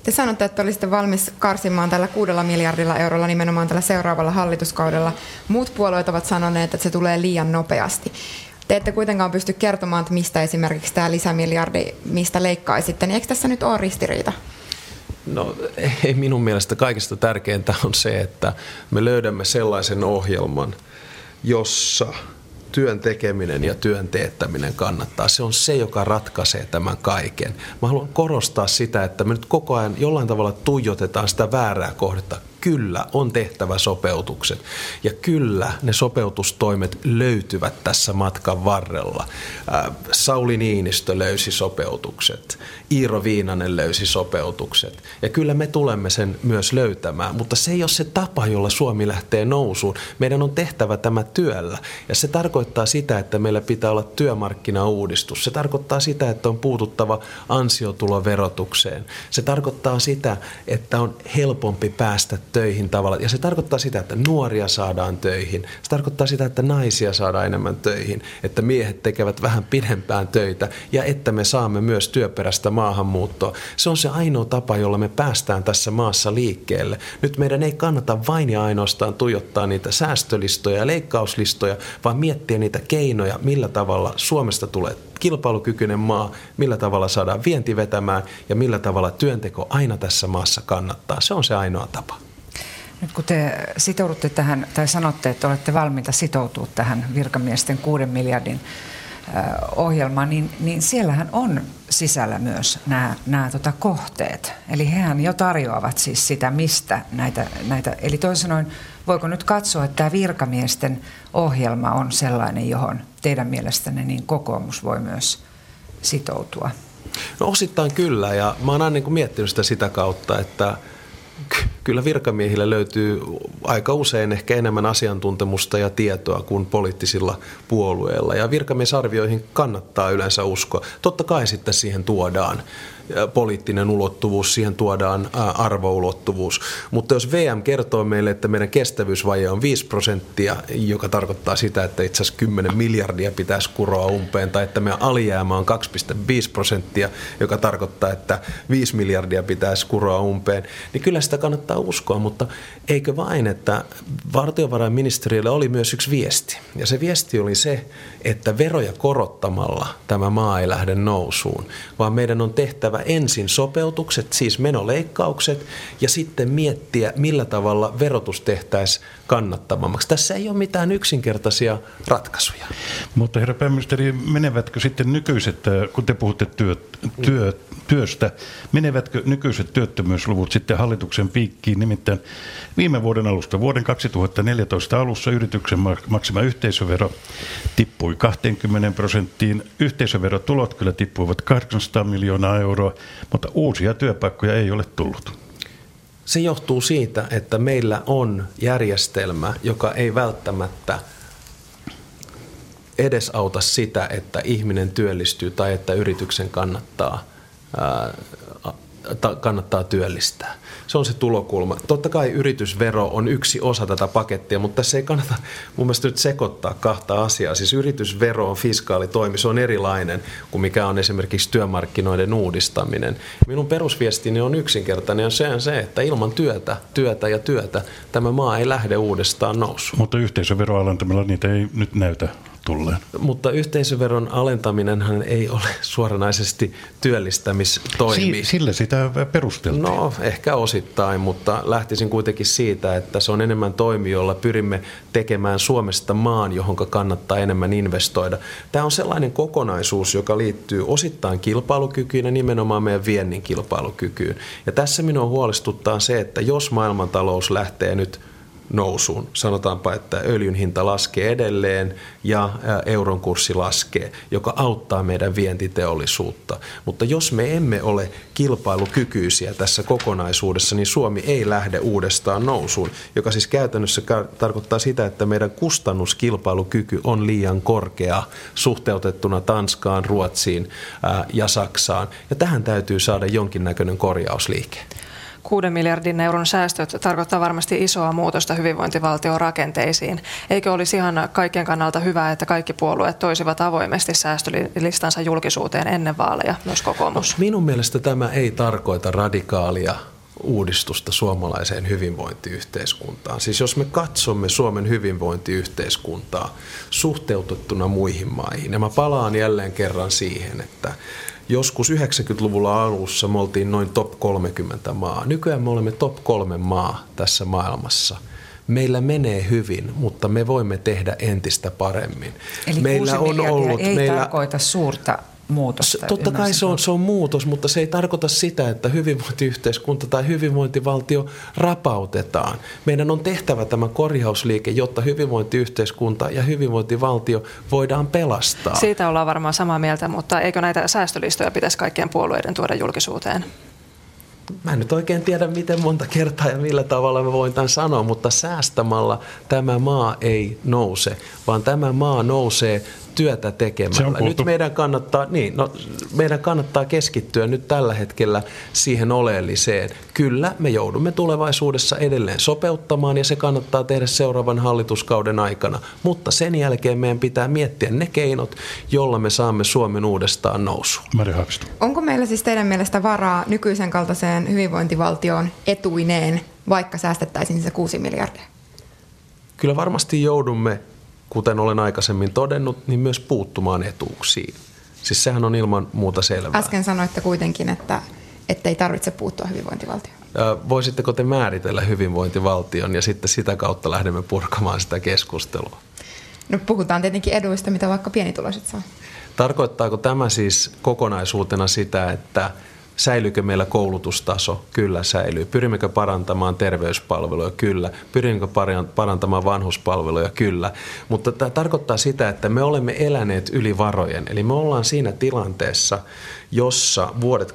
Te sanotte, että olisitte valmis karsimaan tällä kuudella miljardilla eurolla nimenomaan tällä seuraavalla hallituskaudella. Muut puolueet ovat sanoneet, että se tulee liian nopeasti. Te ette kuitenkaan pysty kertomaan, että mistä esimerkiksi tämä lisämiljardi, mistä leikkaisitte, niin eikö tässä nyt ole ristiriita? No ei minun mielestä kaikista tärkeintä on se, että me löydämme sellaisen ohjelman, jossa työn tekeminen ja työn teettäminen kannattaa. Se on se, joka ratkaisee tämän kaiken. Mä haluan korostaa sitä, että me nyt koko ajan jollain tavalla tuijotetaan sitä väärää kohdetta kyllä on tehtävä sopeutukset. Ja kyllä ne sopeutustoimet löytyvät tässä matkan varrella. Sauli Niinistö löysi sopeutukset, Iiro Viinanen löysi sopeutukset. Ja kyllä me tulemme sen myös löytämään, mutta se ei ole se tapa, jolla Suomi lähtee nousuun. Meidän on tehtävä tämä työllä. Ja se tarkoittaa sitä, että meillä pitää olla työmarkkinauudistus. Se tarkoittaa sitä, että on puututtava ansiotuloverotukseen. Se tarkoittaa sitä, että on helpompi päästä töihin tavalla. Ja se tarkoittaa sitä, että nuoria saadaan töihin. Se tarkoittaa sitä, että naisia saadaan enemmän töihin. Että miehet tekevät vähän pidempään töitä ja että me saamme myös työperäistä maahanmuuttoa. Se on se ainoa tapa, jolla me päästään tässä maassa liikkeelle. Nyt meidän ei kannata vain ja ainoastaan tuijottaa niitä säästölistoja ja leikkauslistoja, vaan miettiä niitä keinoja, millä tavalla Suomesta tulee kilpailukykyinen maa, millä tavalla saadaan vienti vetämään ja millä tavalla työnteko aina tässä maassa kannattaa. Se on se ainoa tapa. Nyt kun te sitoudutte tähän, tai sanotte, että olette valmiita sitoutua tähän virkamiesten kuuden miljardin ohjelmaan, niin, niin siellähän on sisällä myös nämä, nämä tota kohteet. Eli hehän jo tarjoavat siis sitä, mistä näitä, näitä eli toisin sanoen, voiko nyt katsoa, että tämä virkamiesten ohjelma on sellainen, johon teidän mielestänne niin kokoomus voi myös sitoutua? No osittain kyllä, ja mä oon aina niin miettinyt sitä sitä kautta, että kyllä virkamiehillä löytyy aika usein ehkä enemmän asiantuntemusta ja tietoa kuin poliittisilla puolueilla. Ja virkamiesarvioihin kannattaa yleensä uskoa. Totta kai sitten siihen tuodaan poliittinen ulottuvuus, siihen tuodaan arvoulottuvuus. Mutta jos VM kertoo meille, että meidän kestävyysvaje on 5 prosenttia, joka tarkoittaa sitä, että itse asiassa 10 miljardia pitäisi kuroa umpeen, tai että meidän alijäämä on 2,5 prosenttia, joka tarkoittaa, että 5 miljardia pitäisi kuroa umpeen, niin kyllä sitä kannattaa uskoa, mutta eikö vain, että valtiovarainministeriöllä oli myös yksi viesti. Ja se viesti oli se, että veroja korottamalla tämä maa ei lähde nousuun, vaan meidän on tehtävä ensin sopeutukset, siis menoleikkaukset, ja sitten miettiä, millä tavalla verotus tehtäisiin kannattavammaksi. Tässä ei ole mitään yksinkertaisia ratkaisuja. Mutta herra pääministeri, menevätkö sitten nykyiset, kun te puhutte työ, työ, työstä, menevätkö nykyiset työttömyysluvut sitten hallituksen piikkiin? Nimittäin viime vuoden alusta, vuoden 2014 alussa yrityksen maksima yhteisövero tippui 20 prosenttiin. Yhteisöverotulot kyllä tippuivat 800 miljoonaa euroa, mutta uusia työpaikkoja ei ole tullut. Se johtuu siitä, että meillä on järjestelmä, joka ei välttämättä edesauta sitä, että ihminen työllistyy tai että yrityksen kannattaa kannattaa työllistää. Se on se tulokulma. Totta kai yritysvero on yksi osa tätä pakettia, mutta tässä ei kannata mun mielestä nyt sekoittaa kahta asiaa. Siis yritysvero on fiskaalitoimi, se on erilainen kuin mikä on esimerkiksi työmarkkinoiden uudistaminen. Minun perusviestini on yksinkertainen ja se on se, että ilman työtä, työtä ja työtä tämä maa ei lähde uudestaan nousuun. Mutta yhteisöveroalentamilla niitä ei nyt näytä tulleen. Mutta yhteisöveron alentaminenhan ei ole suoranaisesti työllistämistoimi. Si- sillä sitä perusteltiin. No ehkä osittain, mutta lähtisin kuitenkin siitä, että se on enemmän toimi, jolla pyrimme tekemään Suomesta maan, johon kannattaa enemmän investoida. Tämä on sellainen kokonaisuus, joka liittyy osittain kilpailukykyyn ja nimenomaan meidän viennin kilpailukykyyn. Ja tässä minua huolestuttaa se, että jos maailmantalous lähtee nyt – nousuun. Sanotaanpa, että öljyn hinta laskee edelleen ja euron kurssi laskee, joka auttaa meidän vientiteollisuutta. Mutta jos me emme ole kilpailukykyisiä tässä kokonaisuudessa, niin Suomi ei lähde uudestaan nousuun, joka siis käytännössä tarkoittaa sitä, että meidän kustannuskilpailukyky on liian korkea suhteutettuna Tanskaan, Ruotsiin ja Saksaan. Ja tähän täytyy saada jonkinnäköinen korjausliike. 6 miljardin euron säästöt tarkoittaa varmasti isoa muutosta hyvinvointivaltion rakenteisiin. Eikö olisi ihan kaikkien kannalta hyvä, että kaikki puolueet toisivat avoimesti säästölistansa julkisuuteen ennen vaaleja, myös kokoomus? Minun mielestä tämä ei tarkoita radikaalia uudistusta suomalaiseen hyvinvointiyhteiskuntaan. Siis jos me katsomme Suomen hyvinvointiyhteiskuntaa suhteutettuna muihin maihin, ja mä palaan jälleen kerran siihen, että Joskus 90-luvulla alussa me oltiin noin top 30 maa. Nykyään me olemme top 3 maa tässä maailmassa. Meillä menee hyvin, mutta me voimme tehdä entistä paremmin. Eli meillä on ollut, ei meillä, tarkoita suurta muutosta. Totta kai se on, se on muutos, mutta se ei tarkoita sitä, että hyvinvointiyhteiskunta tai hyvinvointivaltio rapautetaan. Meidän on tehtävä tämä korjausliike, jotta hyvinvointiyhteiskunta ja hyvinvointivaltio voidaan pelastaa. Siitä ollaan varmaan samaa mieltä, mutta eikö näitä säästölistoja pitäisi kaikkien puolueiden tuoda julkisuuteen? Mä en nyt oikein tiedä, miten monta kertaa ja millä tavalla mä voin tämän sanoa, mutta säästämällä tämä maa ei nouse, vaan tämä maa nousee työtä tekemällä. Nyt meidän kannattaa, niin, no, meidän kannattaa keskittyä nyt tällä hetkellä siihen oleelliseen. Kyllä, me joudumme tulevaisuudessa edelleen sopeuttamaan ja se kannattaa tehdä seuraavan hallituskauden aikana. Mutta sen jälkeen meidän pitää miettiä ne keinot, jolla me saamme Suomen uudestaan nousuun. Mari. Onko meillä siis teidän mielestä varaa nykyisen kaltaiseen hyvinvointivaltioon etuineen, vaikka säästettäisiin se 6 miljardia? Kyllä varmasti joudumme kuten olen aikaisemmin todennut, niin myös puuttumaan etuuksiin. Siis sehän on ilman muuta selvää. Äsken sanoitte kuitenkin, että ei tarvitse puuttua hyvinvointivaltioon. Voisitteko te määritellä hyvinvointivaltion ja sitten sitä kautta lähdemme purkamaan sitä keskustelua? No puhutaan tietenkin eduista, mitä vaikka pienituloiset saa. Tarkoittaako tämä siis kokonaisuutena sitä, että Säilyykö meillä koulutustaso? Kyllä säilyy. Pyrimmekö parantamaan terveyspalveluja? Kyllä. Pyrimmekö parantamaan vanhuspalveluja? Kyllä. Mutta tämä tarkoittaa sitä, että me olemme eläneet yli varojen. Eli me ollaan siinä tilanteessa, jossa vuodet 2000-2008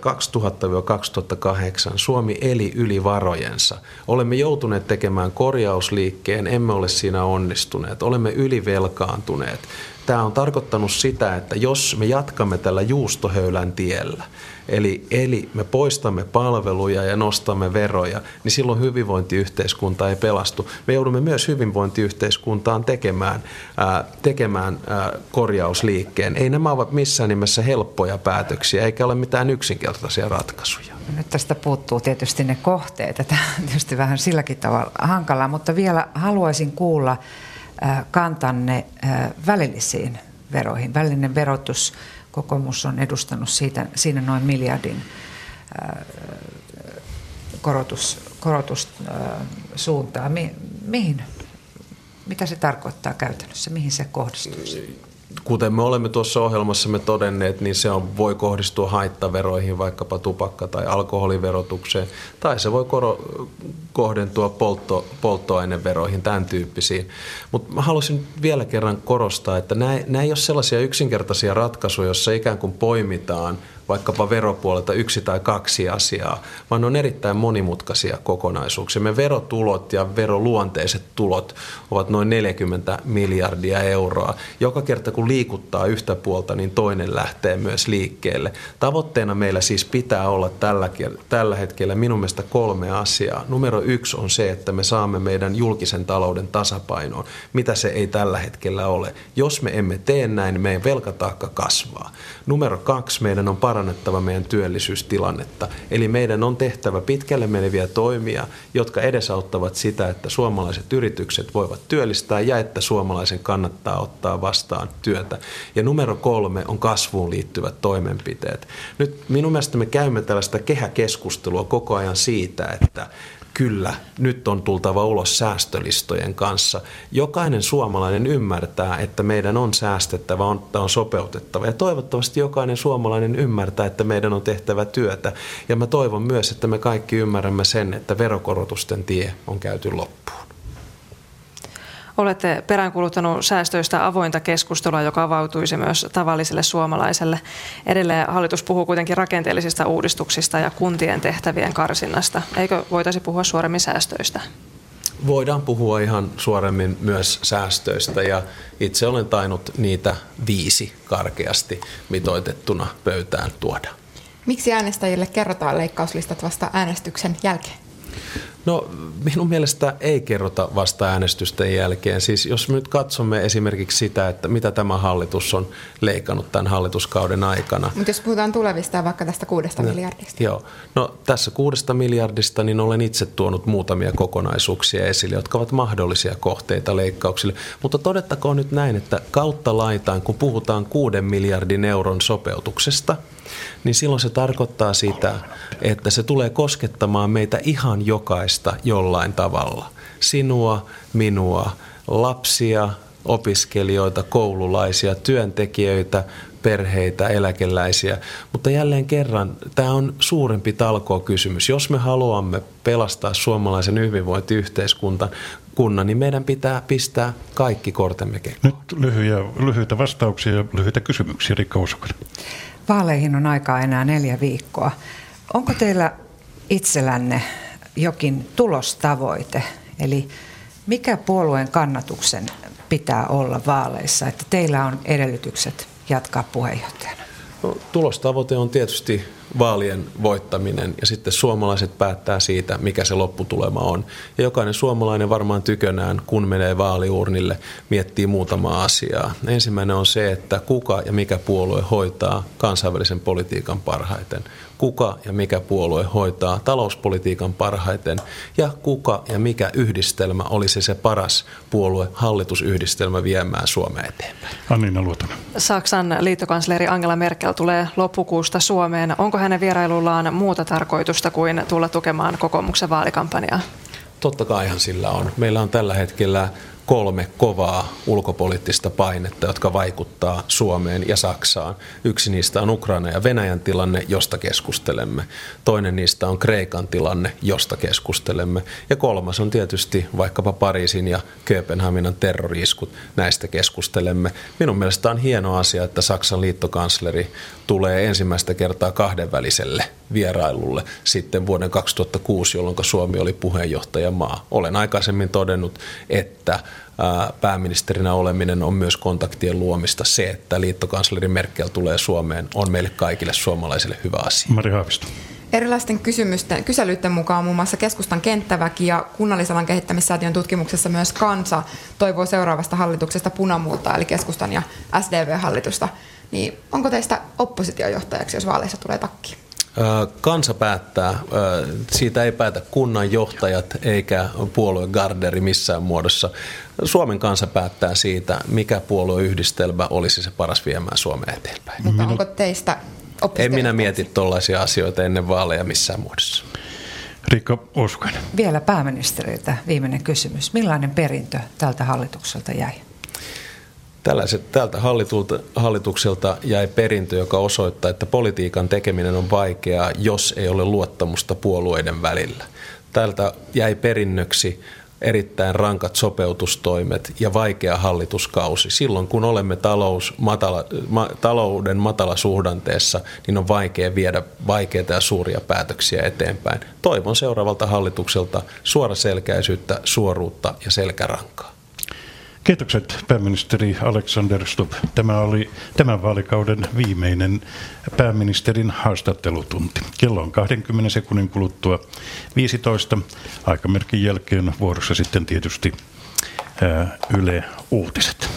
Suomi eli yli varojensa. Olemme joutuneet tekemään korjausliikkeen, emme ole siinä onnistuneet. Olemme ylivelkaantuneet. Tämä on tarkoittanut sitä, että jos me jatkamme tällä juustohöylän tiellä, eli, eli me poistamme palveluja ja nostamme veroja, niin silloin hyvinvointiyhteiskunta ei pelastu. Me joudumme myös hyvinvointiyhteiskuntaan tekemään, ää, tekemään ää, korjausliikkeen. Ei nämä ovat missään nimessä helppoja päätöksiä, eikä ole mitään yksinkertaisia ratkaisuja. Nyt tästä puuttuu tietysti ne kohteet. On tietysti vähän silläkin tavalla hankalaa, mutta vielä haluaisin kuulla kantanne välillisiin veroihin. Välillinen verotus, kokoomus on edustanut siitä, siinä noin miljardin korotus, korotussuuntaa. Mi, mihin? Mitä se tarkoittaa käytännössä? Mihin se kohdistuu? Kuten me olemme tuossa ohjelmassamme todenneet, niin se on, voi kohdistua haittaveroihin, vaikkapa tupakka- tai alkoholiverotukseen, tai se voi koro, kohdentua poltto, polttoaineveroihin, tämän tyyppisiin. Mutta mä haluaisin vielä kerran korostaa, että nämä ei ole sellaisia yksinkertaisia ratkaisuja, joissa ikään kuin poimitaan – vaikkapa veropuolelta yksi tai kaksi asiaa, vaan on erittäin monimutkaisia kokonaisuuksia. Me verotulot ja veroluonteiset tulot ovat noin 40 miljardia euroa. Joka kerta kun liikuttaa yhtä puolta, niin toinen lähtee myös liikkeelle. Tavoitteena meillä siis pitää olla tällä, tällä hetkellä minun mielestä kolme asiaa. Numero yksi on se, että me saamme meidän julkisen talouden tasapainoon, mitä se ei tällä hetkellä ole. Jos me emme tee näin, meidän velkataakka kasvaa. Numero kaksi, meidän on parannettava meidän työllisyystilannetta. Eli meidän on tehtävä pitkälle meneviä toimia, jotka edesauttavat sitä, että suomalaiset yritykset voivat työllistää ja että suomalaisen kannattaa ottaa vastaan työtä. Ja numero kolme on kasvuun liittyvät toimenpiteet. Nyt minun mielestä me käymme tällaista kehäkeskustelua koko ajan siitä, että kyllä, nyt on tultava ulos säästölistojen kanssa. Jokainen suomalainen ymmärtää, että meidän on säästettävä, on, on sopeutettava. Ja toivottavasti jokainen suomalainen ymmärtää, että meidän on tehtävä työtä. Ja mä toivon myös, että me kaikki ymmärrämme sen, että verokorotusten tie on käyty loppuun. Olette peräänkuluttanut säästöistä avointa keskustelua, joka avautuisi myös tavalliselle suomalaiselle. Edelleen hallitus puhuu kuitenkin rakenteellisista uudistuksista ja kuntien tehtävien karsinnasta. Eikö voitaisi puhua suoremmin säästöistä? Voidaan puhua ihan suoremmin myös säästöistä ja itse olen tainnut niitä viisi karkeasti mitoitettuna pöytään tuoda. Miksi äänestäjille kerrotaan leikkauslistat vasta äänestyksen jälkeen? No minun mielestä ei kerrota vasta äänestysten jälkeen. Siis jos me nyt katsomme esimerkiksi sitä, että mitä tämä hallitus on leikannut tämän hallituskauden aikana. Mutta jos puhutaan tulevista vaikka tästä kuudesta no, miljardista. Joo. No tässä kuudesta miljardista niin olen itse tuonut muutamia kokonaisuuksia esille, jotka ovat mahdollisia kohteita leikkauksille. Mutta todettakoon nyt näin, että kautta laitaan, kun puhutaan kuuden miljardin euron sopeutuksesta – niin silloin se tarkoittaa sitä, että se tulee koskettamaan meitä ihan jokaista jollain tavalla. Sinua, minua, lapsia, opiskelijoita, koululaisia, työntekijöitä, perheitä, eläkeläisiä. Mutta jälleen kerran, tämä on suurempi talkoo-kysymys. Jos me haluamme pelastaa suomalaisen hyvinvointiyhteiskunnan, kunnan, niin meidän pitää pistää kaikki kortemme kekoon. Nyt lyhyitä, lyhyitä vastauksia ja lyhyitä kysymyksiä, Rikka Usukainen. Vaaleihin on aikaa enää neljä viikkoa. Onko teillä itsellänne jokin tulostavoite? Eli mikä puolueen kannatuksen pitää olla vaaleissa, että teillä on edellytykset jatkaa puheenjohtajana? No, tulostavoite on tietysti vaalien voittaminen ja sitten suomalaiset päättää siitä, mikä se lopputulema on. Ja jokainen suomalainen varmaan tykönään, kun menee vaaliurnille, miettii muutama asiaa. Ensimmäinen on se, että kuka ja mikä puolue hoitaa kansainvälisen politiikan parhaiten kuka ja mikä puolue hoitaa talouspolitiikan parhaiten ja kuka ja mikä yhdistelmä olisi se paras puolue hallitusyhdistelmä viemään Suomea eteenpäin. Annina Luotonen. Saksan liittokansleri Angela Merkel tulee loppukuusta Suomeen. Onko hänen vierailullaan muuta tarkoitusta kuin tulla tukemaan kokoomuksen vaalikampanjaa? Totta kaihan sillä on. Meillä on tällä hetkellä kolme kovaa ulkopoliittista painetta, jotka vaikuttaa Suomeen ja Saksaan. Yksi niistä on Ukraina ja Venäjän tilanne, josta keskustelemme. Toinen niistä on Kreikan tilanne, josta keskustelemme. Ja kolmas on tietysti vaikkapa Pariisin ja Kööpenhaminan terroriiskut, näistä keskustelemme. Minun mielestä on hieno asia, että Saksan liittokansleri tulee ensimmäistä kertaa kahdenväliselle vierailulle sitten vuoden 2006, jolloin Suomi oli puheenjohtajamaa. Olen aikaisemmin todennut, että pääministerinä oleminen on myös kontaktien luomista. Se, että liittokansleri Merkel tulee Suomeen, on meille kaikille suomalaisille hyvä asia. Mari Haavisto. Erilaisten kysymysten, kyselyiden mukaan muun muassa keskustan kenttäväki ja kunnallisalan kehittämissäätiön tutkimuksessa myös kansa toivoo seuraavasta hallituksesta punamultaa, eli keskustan ja SDV-hallitusta. Niin onko teistä oppositiojohtajaksi, jos vaaleissa tulee takki? Kansa päättää. Siitä ei päätä kunnan johtajat eikä puolue Garderi missään muodossa. Suomen kansa päättää siitä, mikä puolueyhdistelmä olisi se paras viemään Suomea eteenpäin. Mutta onko teistä En minä mieti tuollaisia asioita ennen vaaleja missään muodossa. Riikka Osukainen. Vielä pääministeriltä viimeinen kysymys. Millainen perintö tältä hallitukselta jäi? Tällaiset, tältä hallitukselta jäi perintö, joka osoittaa, että politiikan tekeminen on vaikeaa, jos ei ole luottamusta puolueiden välillä. Tältä jäi perinnöksi erittäin rankat sopeutustoimet ja vaikea hallituskausi. Silloin kun olemme talous, matala, ma, talouden matalasuhdanteessa, niin on vaikea viedä vaikeita ja suuria päätöksiä eteenpäin. Toivon seuraavalta hallitukselta suoraselkäisyyttä, suoruutta ja selkärankaa. Kiitokset pääministeri Alexander Stubb. Tämä oli tämän vaalikauden viimeinen pääministerin haastattelutunti. Kello on 20 sekunnin kuluttua 15. Aikamerkin jälkeen vuorossa sitten tietysti Yle Uutiset.